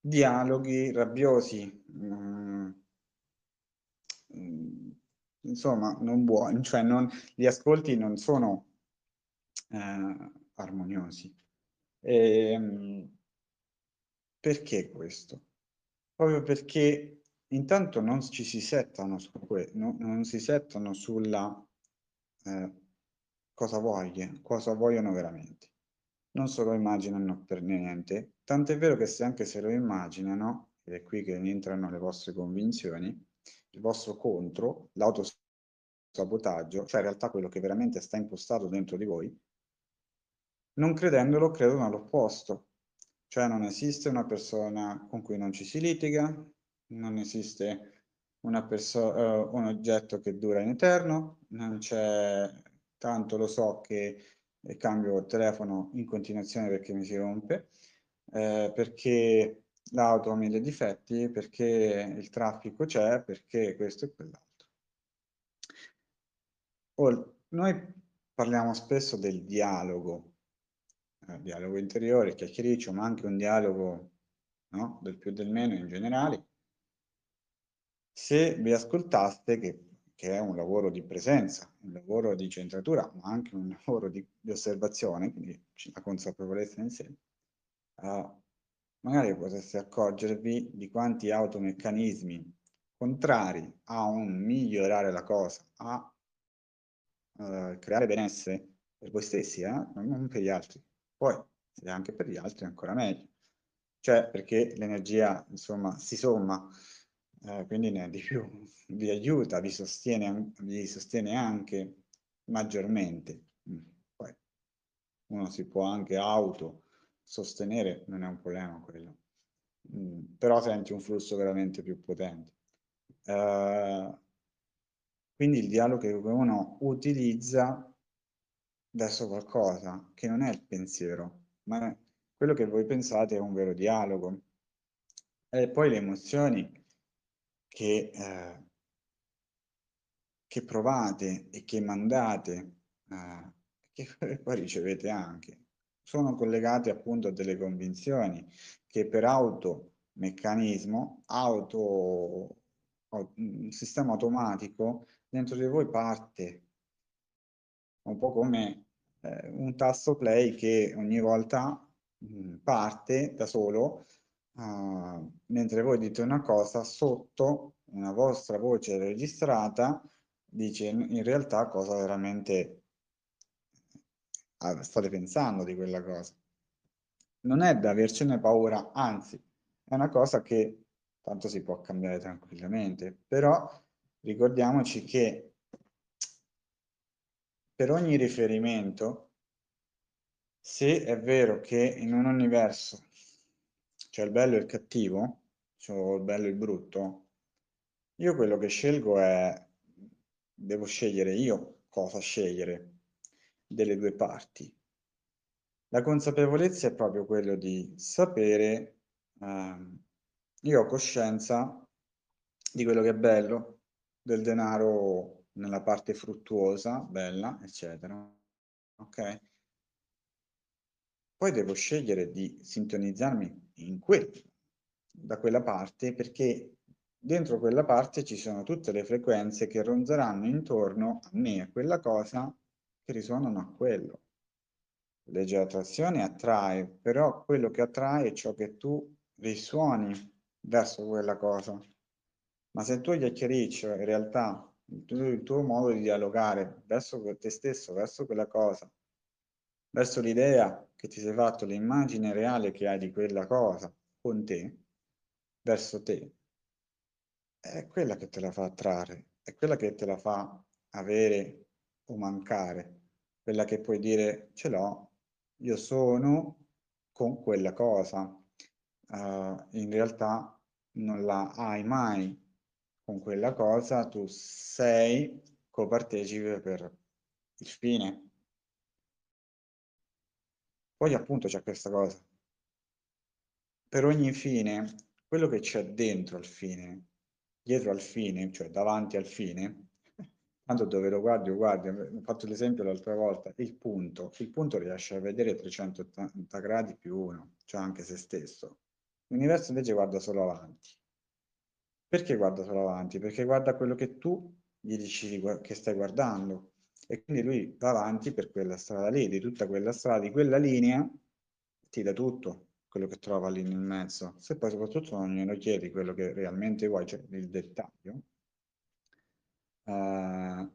dialoghi rabbiosi, mm, mm, insomma, non buoni, cioè non, gli ascolti non sono eh, armoniosi. E, ehm, perché questo? Proprio perché intanto non ci si settano su questo, no, non si settano sulla eh, cosa vogliono, cosa vogliono veramente. Non se lo immaginano per niente, tant'è vero che se anche se lo immaginano, ed è qui che entrano le vostre convinzioni, il vostro contro, l'autosabotaggio, cioè in realtà quello che veramente sta impostato dentro di voi, non credendolo credono all'opposto, cioè non esiste una persona con cui non ci si litiga, non esiste una uh, un oggetto che dura in eterno, non c'è tanto lo so che cambio il telefono in continuazione perché mi si rompe, eh, perché l'auto ha mille difetti, perché il traffico c'è, perché questo e quell'altro. Noi parliamo spesso del dialogo, eh, dialogo interiore, chiacchiericcio, ma anche un dialogo no? del più del meno in generale. Se vi ascoltaste, che che è un lavoro di presenza, un lavoro di centratura, ma anche un lavoro di, di osservazione, quindi la consapevolezza in sé, uh, magari potreste accorgervi di quanti automeccanismi contrari a un migliorare la cosa, a uh, creare benessere per voi stessi, eh? non per gli altri. Poi, se anche per gli altri, ancora meglio. Cioè, perché l'energia, insomma, si somma, eh, quindi ne di più, vi aiuta, vi sostiene, vi sostiene anche maggiormente. Mm, poi uno si può anche auto sostenere, non è un problema quello, mm, però senti un flusso veramente più potente. Uh, quindi il dialogo che uno utilizza verso qualcosa che non è il pensiero, ma quello che voi pensate è un vero dialogo. E poi le emozioni che, eh, che provate e che mandate, eh, che poi ricevete anche, sono collegate appunto a delle convinzioni che per automeccanismo, auto, un sistema automatico dentro di voi parte. Un po' come eh, un tasto play che ogni volta mh, mm, parte da solo uh, mentre voi dite una cosa sotto una vostra voce registrata dice in realtà cosa veramente uh, state pensando di quella cosa. Non è da avercene paura anzi è una cosa che tanto si può cambiare tranquillamente però ricordiamoci che per ogni riferimento, se è vero che in un universo c'è il bello e il cattivo, cioè il bello e il brutto, io quello che scelgo è, devo scegliere io cosa scegliere delle due parti. La consapevolezza è proprio quello di sapere, ehm, io ho coscienza di quello che è bello, del denaro nella parte fruttuosa, bella, eccetera. Ok? Poi devo scegliere di sintonizzarmi in quel, da quella parte perché dentro quella parte ci sono tutte le frequenze che ronzeranno intorno a me, a quella cosa che risuonano a quello. Legge attrazione attrae, però quello che attrae è ciò che tu risuoni verso quella cosa. Ma se tu gli chiarisci in realtà il tuo, il tuo modo di dialogare verso te stesso, verso quella cosa, verso l'idea che ti sei fatto, l'immagine reale che hai di quella cosa con te, verso te, è quella che te la fa attrarre, è quella che te la fa avere o mancare, quella che puoi dire ce l'ho, io sono con quella cosa. Uh, in realtà non la hai mai con quella cosa tu sei copartecipe per il fine. Poi appunto c'è questa cosa. Per ogni fine, quello che c'è dentro al fine, dietro al fine, cioè davanti al fine, tanto dove lo guardi guardi, ho fatto l'esempio l'altra volta, il punto, il punto riesce a vedere 380 gradi più uno, cioè anche se stesso. L'universo invece guarda solo avanti. Perché guarda solo avanti? Perché guarda quello che tu gli dici che stai guardando e quindi lui va avanti per quella strada lì, di tutta quella strada, di quella linea, ti dà tutto quello che trova lì nel mezzo. Se poi soprattutto non glielo chiedi quello che realmente vuoi, cioè il dettaglio. Uh,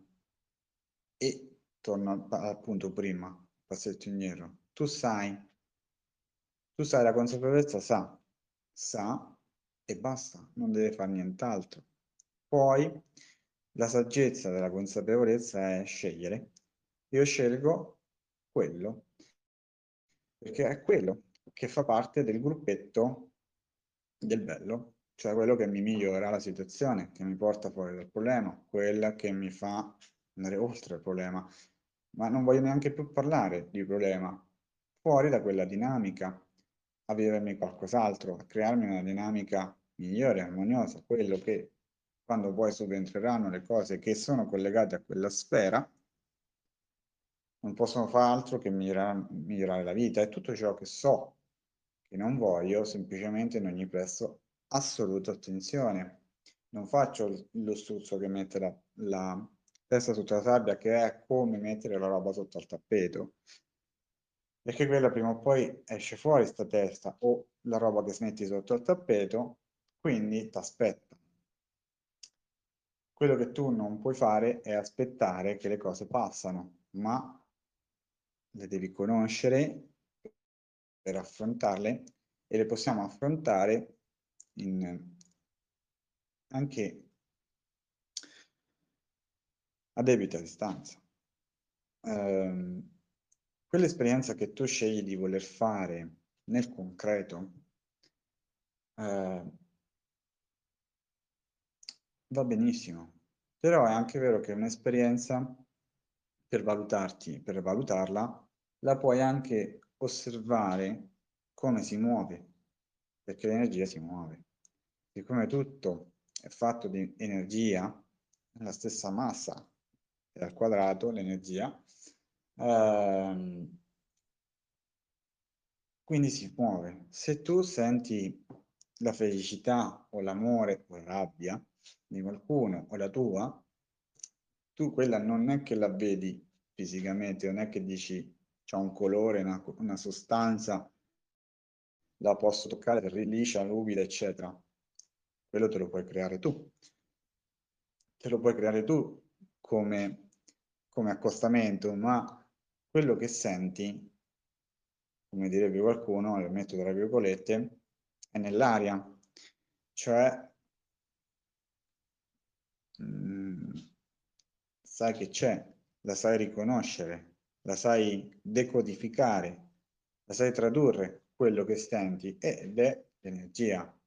e torno al punto prima, passetto indietro. Tu sai, tu sai la consapevolezza, sa, sa e basta, non deve fare nient'altro. Poi la saggezza della consapevolezza è scegliere. Io scelgo quello, perché è quello che fa parte del gruppetto del bello, cioè quello che mi migliora la situazione, che mi porta fuori dal problema, quella che mi fa andare oltre il problema. Ma non voglio neanche più parlare di problema, fuori da quella dinamica, a vivermi qualcos'altro, a crearmi una dinamica migliore, armoniosa, quello che quando poi subentreranno le cose che sono collegate a quella sfera, non possono fare altro che migliorare, migliorare la vita. E tutto ciò che so che non voglio, semplicemente non gli presto assoluta attenzione. Non faccio lo struzzo che mette la, la testa sotto la sabbia che è come mettere la roba sotto al tappeto. Perché quella prima o poi esce fuori sta testa o la roba che smetti sotto al tappeto, quindi ti aspetta. Quello che tu non puoi fare è aspettare che le cose passano, ma le devi conoscere per affrontarle e le possiamo affrontare in, anche a debita distanza. Eh, quell'esperienza che tu scegli di voler fare nel concreto eh, va benissimo, però è anche vero che un'esperienza per valutarti, per valutarla, la puoi anche osservare come si muove, perché l'energia si muove. Siccome tutto è fatto di energia, la stessa massa è al quadrato l'energia, ehm, quindi si muove. Se tu senti la felicità o l'amore o la rabbia di qualcuno o la tua, tu quella non è che la vedi fisicamente, non è che dici c'è un colore, una, una sostanza, la posso toccare, liscia, ruvida, eccetera. Quello te lo puoi creare tu. Te lo puoi creare tu come, come accostamento, ma quello che senti, come direbbe qualcuno, lo metto tra virgolette, è nell'aria. Cioè, mm, sai che c'è, la sai riconoscere, la sai decodificare, la sai tradurre quello che senti ed è l'energia.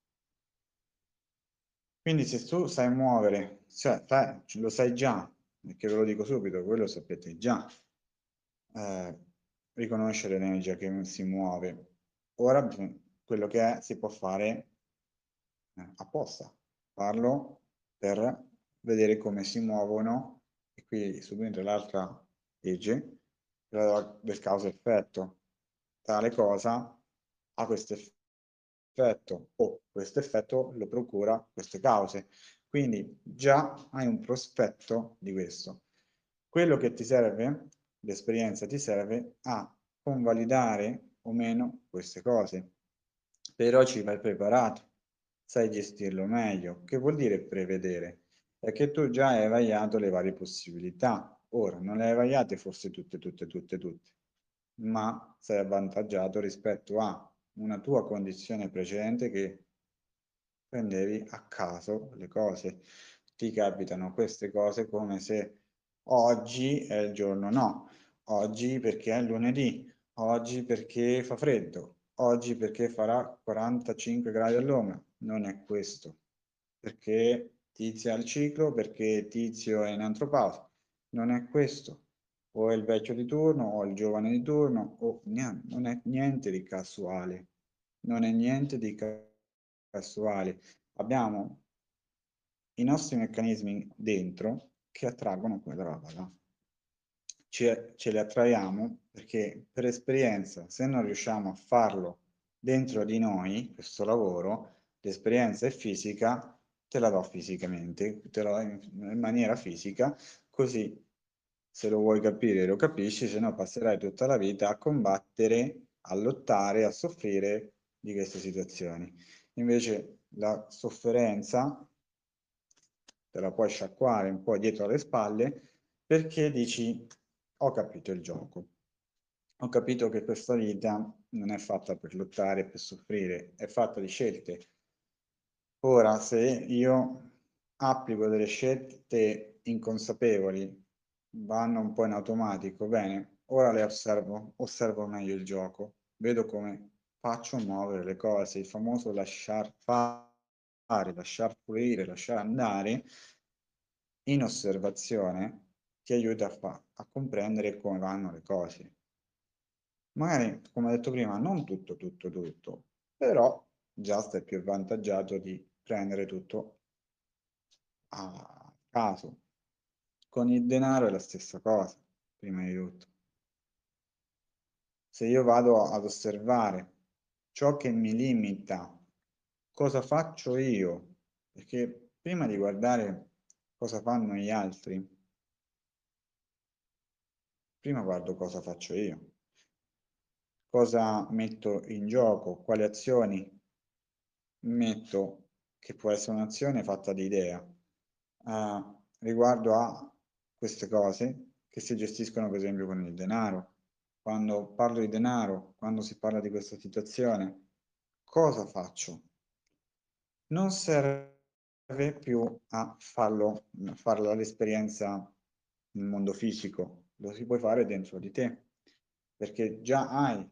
Quindi se tu sai muovere, cioè lo sai già, perché ve lo dico subito, quello lo sapete già, eh, riconoscere l'energia che si muove. Ora quello che è si può fare eh, apposta, farlo per vedere come si muovono e qui subentra l'altra legge, del causa-effetto. Tale cosa ha questo effetto o questo effetto lo procura queste cause. Quindi già hai un prospetto di questo. Quello che ti serve, l'esperienza ti serve a convalidare o meno queste cose. Però ci vai preparato, sai gestirlo meglio. Che vuol dire prevedere? È che tu già hai vagliato le varie possibilità. Ora, non le hai vagliate forse tutte, tutte, tutte, tutte, ma sei avvantaggiato rispetto a una tua condizione precedente che prendevi a caso le cose. Ti capitano queste cose come se oggi è il giorno no, oggi perché è lunedì, oggi perché fa freddo, oggi perché farà 45 gradi all'ombra. Non è questo, perché tizio è al ciclo, perché tizio è in antropausa non è questo, o è il vecchio di turno, o il giovane di turno, o niente, non è niente di casuale, non è niente di casuale. Abbiamo i nostri meccanismi dentro che attraggono quella roba là. Ce, ce li attraiamo perché per esperienza, se non riusciamo a farlo dentro di noi, questo lavoro, l'esperienza è fisica, te la do fisicamente, te la do in, in maniera fisica, così se lo vuoi capire lo capisci, se no passerai tutta la vita a combattere, a lottare, a soffrire di queste situazioni. Invece la sofferenza te la puoi sciacquare un po' dietro le spalle perché dici ho capito il gioco. Ho capito che questa vita non è fatta per lottare, per soffrire, è fatta di scelte. Ora, se io applico delle scelte inconsapevoli vanno un po' in automatico. Bene, ora le osservo, osservo meglio il gioco, vedo come faccio muovere le cose, il famoso lasciar fare, lasciar fluire, lasciare andare, in osservazione ti aiuta a, a comprendere come vanno le cose. Magari, come ho detto prima, non tutto, tutto, tutto, però già stai più avvantaggiato di prendere tutto a caso, con il denaro è la stessa cosa, prima di tutto. Se io vado ad osservare ciò che mi limita, cosa faccio io? Perché prima di guardare cosa fanno gli altri, prima guardo cosa faccio io, cosa metto in gioco, quali azioni metto, che può essere un'azione fatta di idea, uh, riguardo a queste cose che si gestiscono per esempio con il denaro. Quando parlo di denaro, quando si parla di questa situazione, cosa faccio? Non serve più a farlo, a l'esperienza nel mondo fisico, lo si può fare dentro di te, perché già hai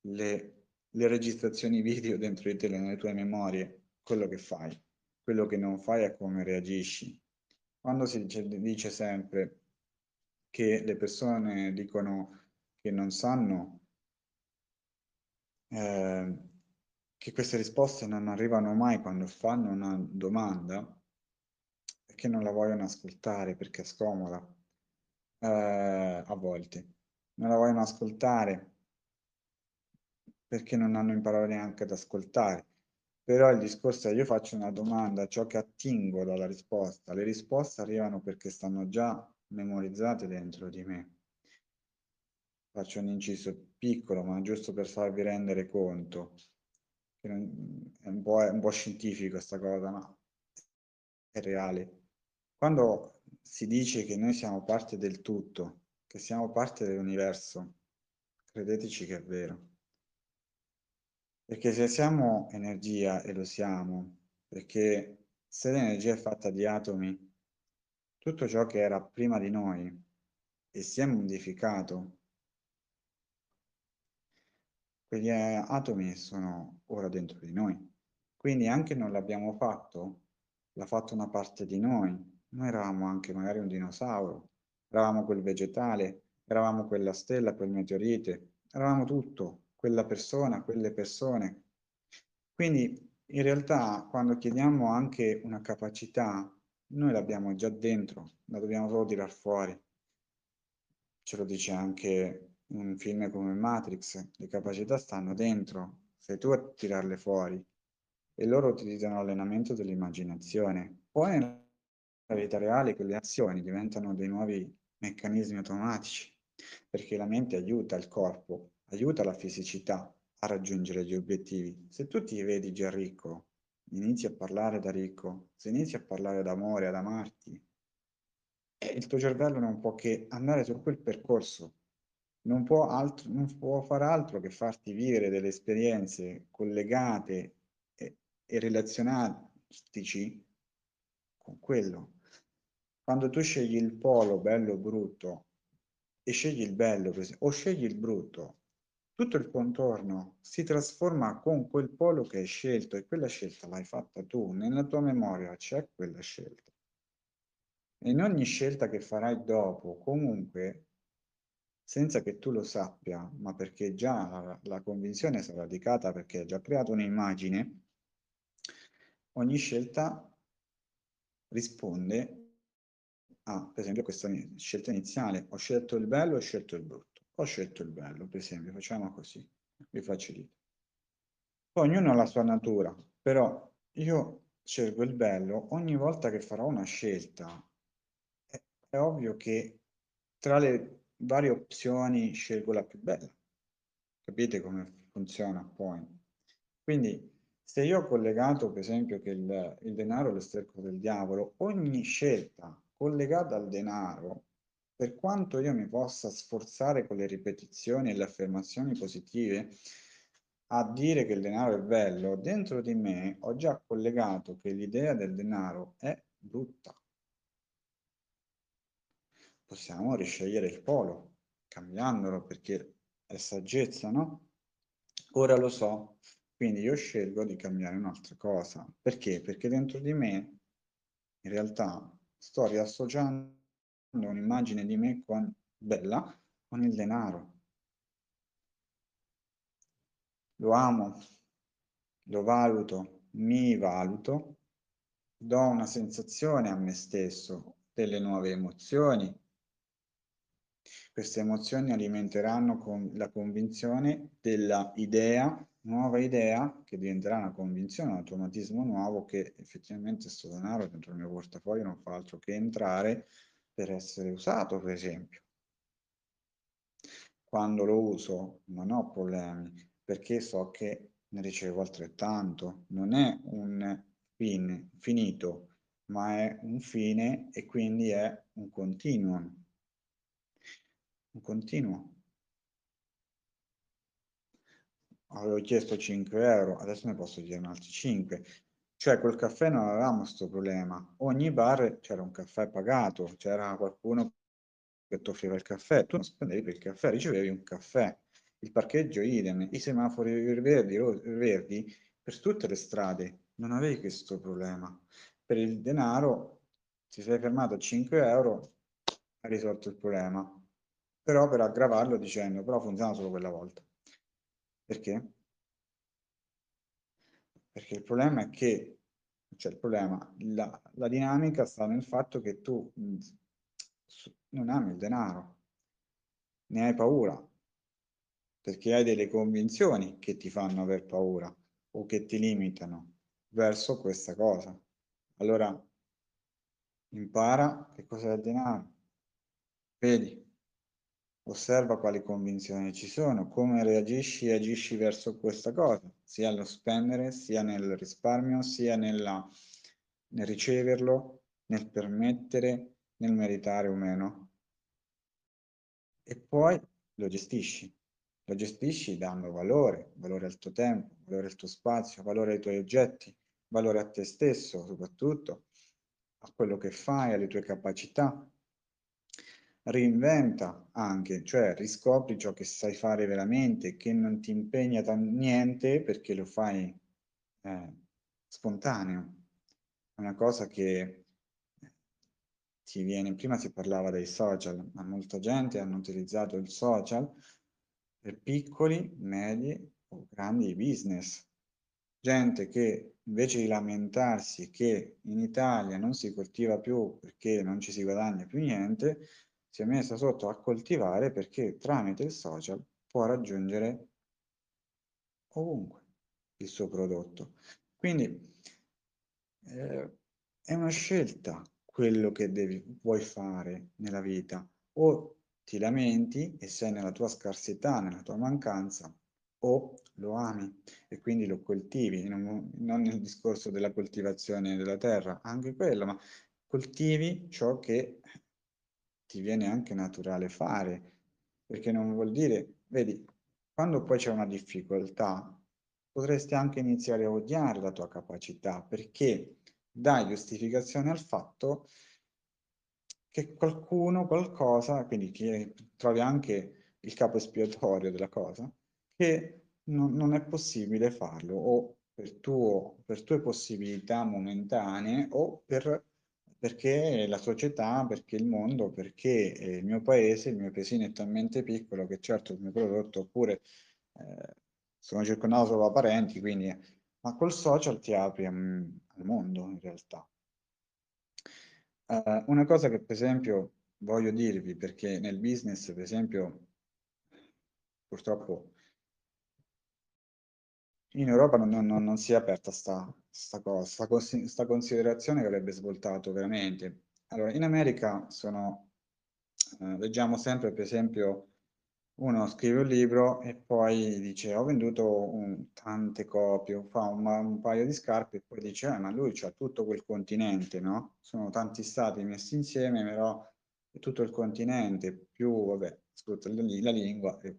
le, le registrazioni video dentro di te, nelle tue memorie, quello che fai, quello che non fai è come reagisci. Quando si dice, dice sempre che le persone dicono che non sanno eh, che queste risposte non arrivano mai quando fanno una domanda perché non la vogliono ascoltare perché è scomoda eh, a volte. Non la vogliono ascoltare perché non hanno imparato neanche ad ascoltare però il discorso è io faccio una domanda ciò che attingo dalla risposta le risposte arrivano perché stanno già memorizzate dentro di me. Faccio un inciso piccolo, ma giusto per farvi rendere conto. È un po', è un po scientifico questa cosa, ma è reale. Quando si dice che noi siamo parte del tutto, che siamo parte dell'universo, credeteci che è vero. Perché se siamo energia, e lo siamo, perché se l'energia è fatta di atomi, tutto ciò che era prima di noi e si è modificato, quegli atomi sono ora dentro di noi. Quindi anche non l'abbiamo fatto, l'ha fatto una parte di noi. Noi eravamo anche magari un dinosauro, eravamo quel vegetale, eravamo quella stella, quel meteorite, eravamo tutto, quella persona, quelle persone. Quindi in realtà quando chiediamo anche una capacità noi l'abbiamo già dentro, la dobbiamo solo tirar fuori. Ce lo dice anche un film come Matrix, le capacità stanno dentro, sei tu a tirarle fuori e loro utilizzano l'allenamento dell'immaginazione. Poi nella vita reale quelle azioni diventano dei nuovi meccanismi automatici, perché la mente aiuta il corpo, aiuta la fisicità a raggiungere gli obiettivi. Se tu ti vedi già ricco, inizi a parlare da ricco, se inizi a parlare d'amore, ad amarti, il tuo cervello non può che andare su quel percorso, non può, altro, non può fare altro che farti vivere delle esperienze collegate e, e relazionatici con quello. Quando tu scegli il polo bello o brutto e scegli il bello o scegli il brutto tutto il contorno si trasforma con quel polo che hai scelto e quella scelta l'hai fatta tu, nella tua memoria c'è quella scelta. E in ogni scelta che farai dopo, comunque, senza che tu lo sappia, ma perché già la, la convinzione sarà radicata perché hai già creato un'immagine, ogni scelta risponde a, per esempio, questa scelta iniziale. Ho scelto il bello, ho scelto il brutto ho scelto il bello, per esempio, facciamo così, vi facilito. Poi ognuno ha la sua natura, però io scelgo il bello ogni volta che farò una scelta. È, è ovvio che tra le varie opzioni scelgo la più bella. Capite come funziona poi? Quindi se io ho collegato per esempio che il, il denaro è lo sterco del diavolo, ogni scelta collegata al denaro per quanto io mi possa sforzare con le ripetizioni e le affermazioni positive a dire che il denaro è bello, dentro di me ho già collegato che l'idea del denaro è brutta. Possiamo riscegliere il polo, cambiandolo perché è saggezza, no? Ora lo so, quindi io scelgo di cambiare un'altra cosa. Perché? Perché dentro di me, in realtà, sto riassociando un'immagine di me con, bella con il denaro. Lo amo, lo valuto, mi valuto, do una sensazione a me stesso delle nuove emozioni, queste emozioni alimenteranno con la convinzione della idea, nuova idea, che diventerà una convinzione, un automatismo nuovo che effettivamente questo denaro dentro il mio portafoglio non fa altro che entrare per essere usato, per esempio. Quando lo uso non ho problemi, perché so che ne ricevo altrettanto. Non è un fine finito, ma è un fine e quindi è un continuum un continuo. Avevo chiesto 5 euro, adesso ne posso chiedere altri 5. Cioè quel caffè non avevamo questo problema. Ogni bar c'era un caffè pagato, c'era qualcuno che ti offriva il caffè, tu non spendevi per il caffè, ricevevi un caffè. Il parcheggio idem, i semafori verdi, verdi per tutte le strade, non avevi questo problema. Per il denaro ti sei fermato a 5 euro, hai risolto il problema però per aggravarlo dicendo però funziona solo quella volta. Perché? Perché il problema è che, cioè il problema, la, la dinamica sta nel fatto che tu mh, non ami il denaro, ne hai paura, perché hai delle convinzioni che ti fanno aver paura o che ti limitano verso questa cosa. Allora, impara che cos'è il denaro. Vedi, osserva quali convinzioni ci sono, come reagisci e agisci verso questa cosa, sia allo spendere, sia nel risparmio, sia nella, nel riceverlo, nel permettere, nel meritare o meno. E poi lo gestisci. Lo gestisci dando valore, valore al tuo tempo, valore al tuo spazio, valore ai tuoi oggetti, valore a te stesso soprattutto, a quello che fai, alle tue capacità, reinventa anche, cioè riscopri ciò che sai fare veramente, che non ti impegna niente perché lo fai eh, spontaneo. È una cosa che ti viene, prima si parlava dei social, ma molta gente hanno utilizzato il social per piccoli, medi o grandi business. Gente che invece di lamentarsi che in Italia non si coltiva più perché non ci si guadagna più niente, si è messa sotto a coltivare perché tramite il social può raggiungere ovunque il suo prodotto. Quindi eh, è una scelta quello che devi, vuoi fare nella vita. O ti lamenti e sei nella tua scarsità, nella tua mancanza, o lo ami e quindi lo coltivi, non, non nel discorso della coltivazione della terra, anche quello, ma coltivi ciò che ti viene anche naturale fare, perché non vuol dire, vedi, quando poi c'è una difficoltà, potresti anche iniziare a odiare la tua capacità, perché dai giustificazione al fatto che qualcuno, qualcosa, quindi che trovi anche il capo espiatorio della cosa, che non, non è possibile farlo, o per, tuo, per tue possibilità momentanee, o per perché la società, perché il mondo, perché eh, il mio paese, il mio paesino è talmente piccolo che certo il mio prodotto, oppure eh, sono circondato solo da parenti, quindi, ma col social ti apri um, al mondo in realtà. Uh, una cosa che per esempio voglio dirvi, perché nel business per esempio purtroppo in Europa non, non, non si è aperta sta, sta cosa, sta, considerazione che avrebbe svoltato veramente. Allora, in America sono, eh, leggiamo sempre, per esempio, uno scrive un libro e poi dice ho venduto un, tante copie, fa un, un, paio di scarpe e poi dice eh, ma lui c'ha tutto quel continente, no? Sono tanti stati messi insieme, però è tutto il continente, più, vabbè, sfrutta la, la lingua. Okay.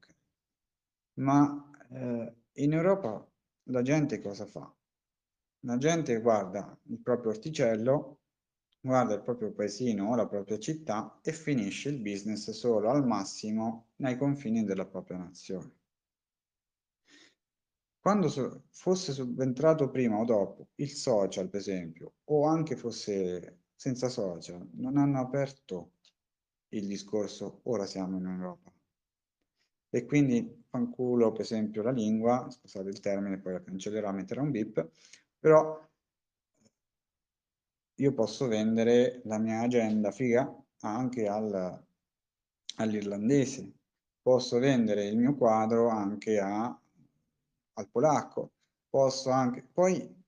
Ma eh, in Europa la gente cosa fa? La gente guarda il proprio orticello, guarda il proprio paesino o la propria città e finisce il business solo al massimo nei confini della propria nazione. Quando so fosse subentrato prima o dopo il social, per esempio, o anche fosse senza social, non hanno aperto il discorso ora siamo in Europa e quindi fanculo per esempio la lingua, scusate il termine, poi la cancellerò, metterà un bip, però io posso vendere la mia agenda figa anche al, all'irlandese, posso vendere il mio quadro anche a, al polacco, posso anche, poi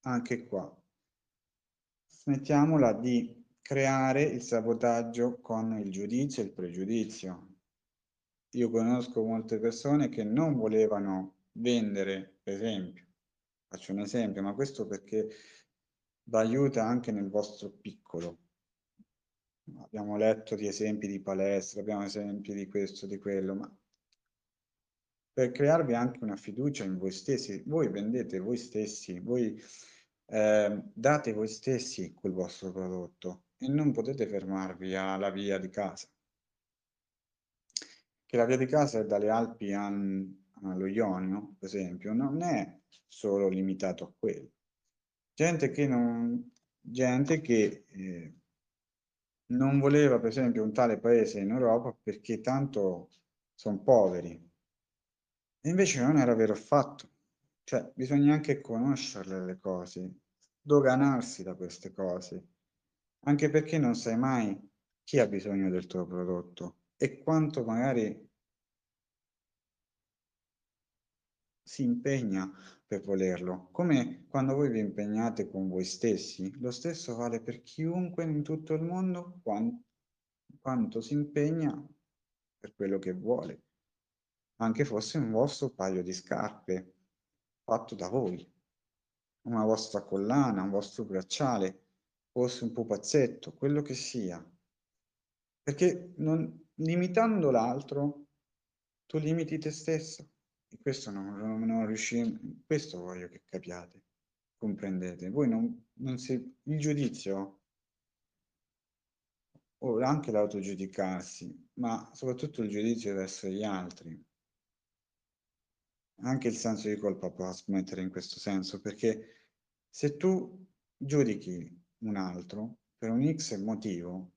anche qua, smettiamola di creare il sabotaggio con il giudizio e il pregiudizio. Io conosco molte persone che non volevano vendere, per esempio, faccio un esempio, ma questo perché vi aiuta anche nel vostro piccolo. Abbiamo letto di esempi di palestra, abbiamo esempi di questo, di quello, ma per crearvi anche una fiducia in voi stessi, voi vendete voi stessi, voi eh, date voi stessi quel vostro prodotto e non potete fermarvi alla via di casa. Che la via di casa è dalle Alpi allo Ionio, per esempio, non è solo limitato a quello. Gente che non, gente che eh, non voleva, per esempio, un tale paese in Europa perché tanto sono poveri. E invece non era vero affatto. Cioè, bisogna anche conoscerle le cose, doganarsi da queste cose, anche perché non sai mai chi ha bisogno del tuo prodotto e quanto magari si impegna per volerlo. Come quando voi vi impegnate con voi stessi, lo stesso vale per chiunque in tutto il mondo quanto, quanto si impegna per quello che vuole, anche fosse un vostro paio di scarpe fatto da voi, una vostra collana, un vostro bracciale, fosse un pupazzetto, quello che sia. Perché non, limitando l'altro, tu limiti te stesso. E questo non, non, non riuscimo, questo voglio che capiate, comprendete. Voi non, non si, il giudizio, o anche l'autogiudicarsi, ma soprattutto il giudizio verso gli altri. Anche il senso di colpa può smettere in questo senso, perché se tu giudichi un altro per un X motivo,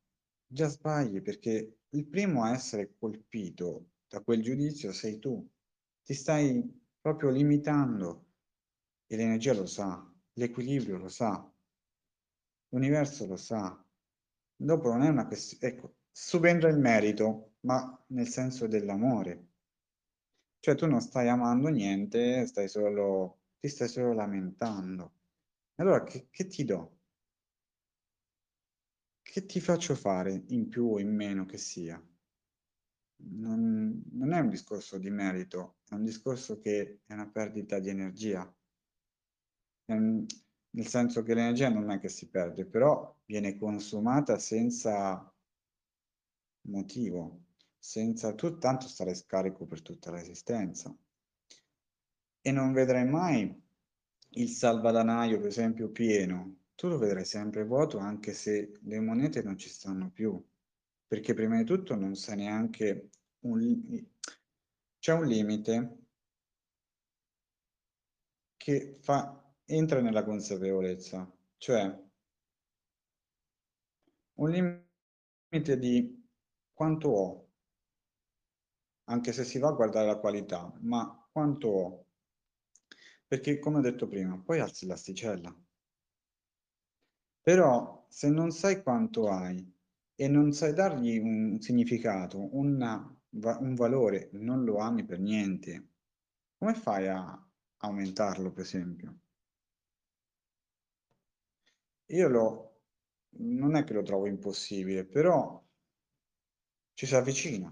già sbagli perché il primo a essere colpito da quel giudizio sei tu. Ti stai proprio limitando e l'energia lo sa, l'equilibrio lo sa, l'universo lo sa. Dopo non è una questione, ecco, subentra il merito, ma nel senso dell'amore. Cioè tu non stai amando niente, stai solo, ti stai solo lamentando. Allora che, che ti do? Che ti faccio fare in più o in meno che sia? Non, non, è un discorso di merito, è un discorso che è una perdita di energia. Um, nel senso che l'energia non è che si perde, però viene consumata senza motivo, senza tu tanto stare scarico per tutta l'esistenza. E non vedrai mai il salvadanaio, per esempio, pieno, tu lo vedrai sempre vuoto anche se le monete non ci stanno più, perché prima di tutto non sai neanche un... c'è un limite che fa... entra nella consapevolezza, cioè un limite di quanto ho, anche se si va a guardare la qualità, ma quanto ho. Perché, come ho detto prima, poi alzi l'asticella. Però se non sai quanto hai e non sai dargli un significato, una, un valore, non lo ami per niente, come fai a aumentarlo, per esempio? Io lo, non è che lo trovo impossibile, però ci si avvicina,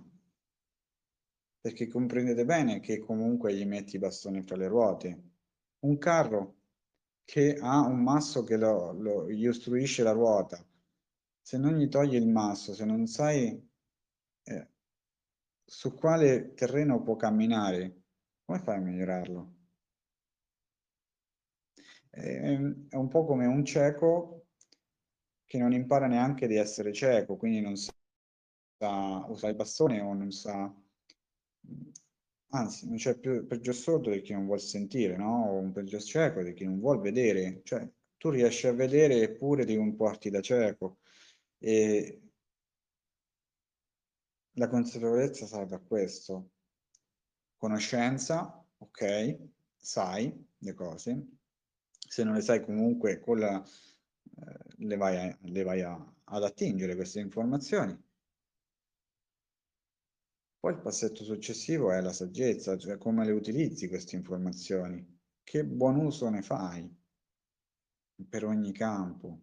perché comprendete bene che comunque gli metti i bastoni fra le ruote. Un carro che ha un masso che lo, lo, gli ostruisce la ruota, se non gli togli il masso, se non sai eh, su quale terreno può camminare, come fai a migliorarlo? È, è un po' come un cieco che non impara neanche di essere cieco, quindi non sa usare il bastone o non sa anzi non c'è più peggior sordo di chi non vuol sentire, no? O un peggior cieco di chi non vuol vedere, cioè tu riesci a vedere eppure ti comporti da cieco e la consapevolezza serve a questo. Conoscenza, ok, sai le cose, se non le sai comunque con la, eh, le vai, a, le vai a, ad attingere queste informazioni Poi il passetto successivo è la saggezza, cioè come le utilizzi queste informazioni, che buon uso ne fai per ogni campo.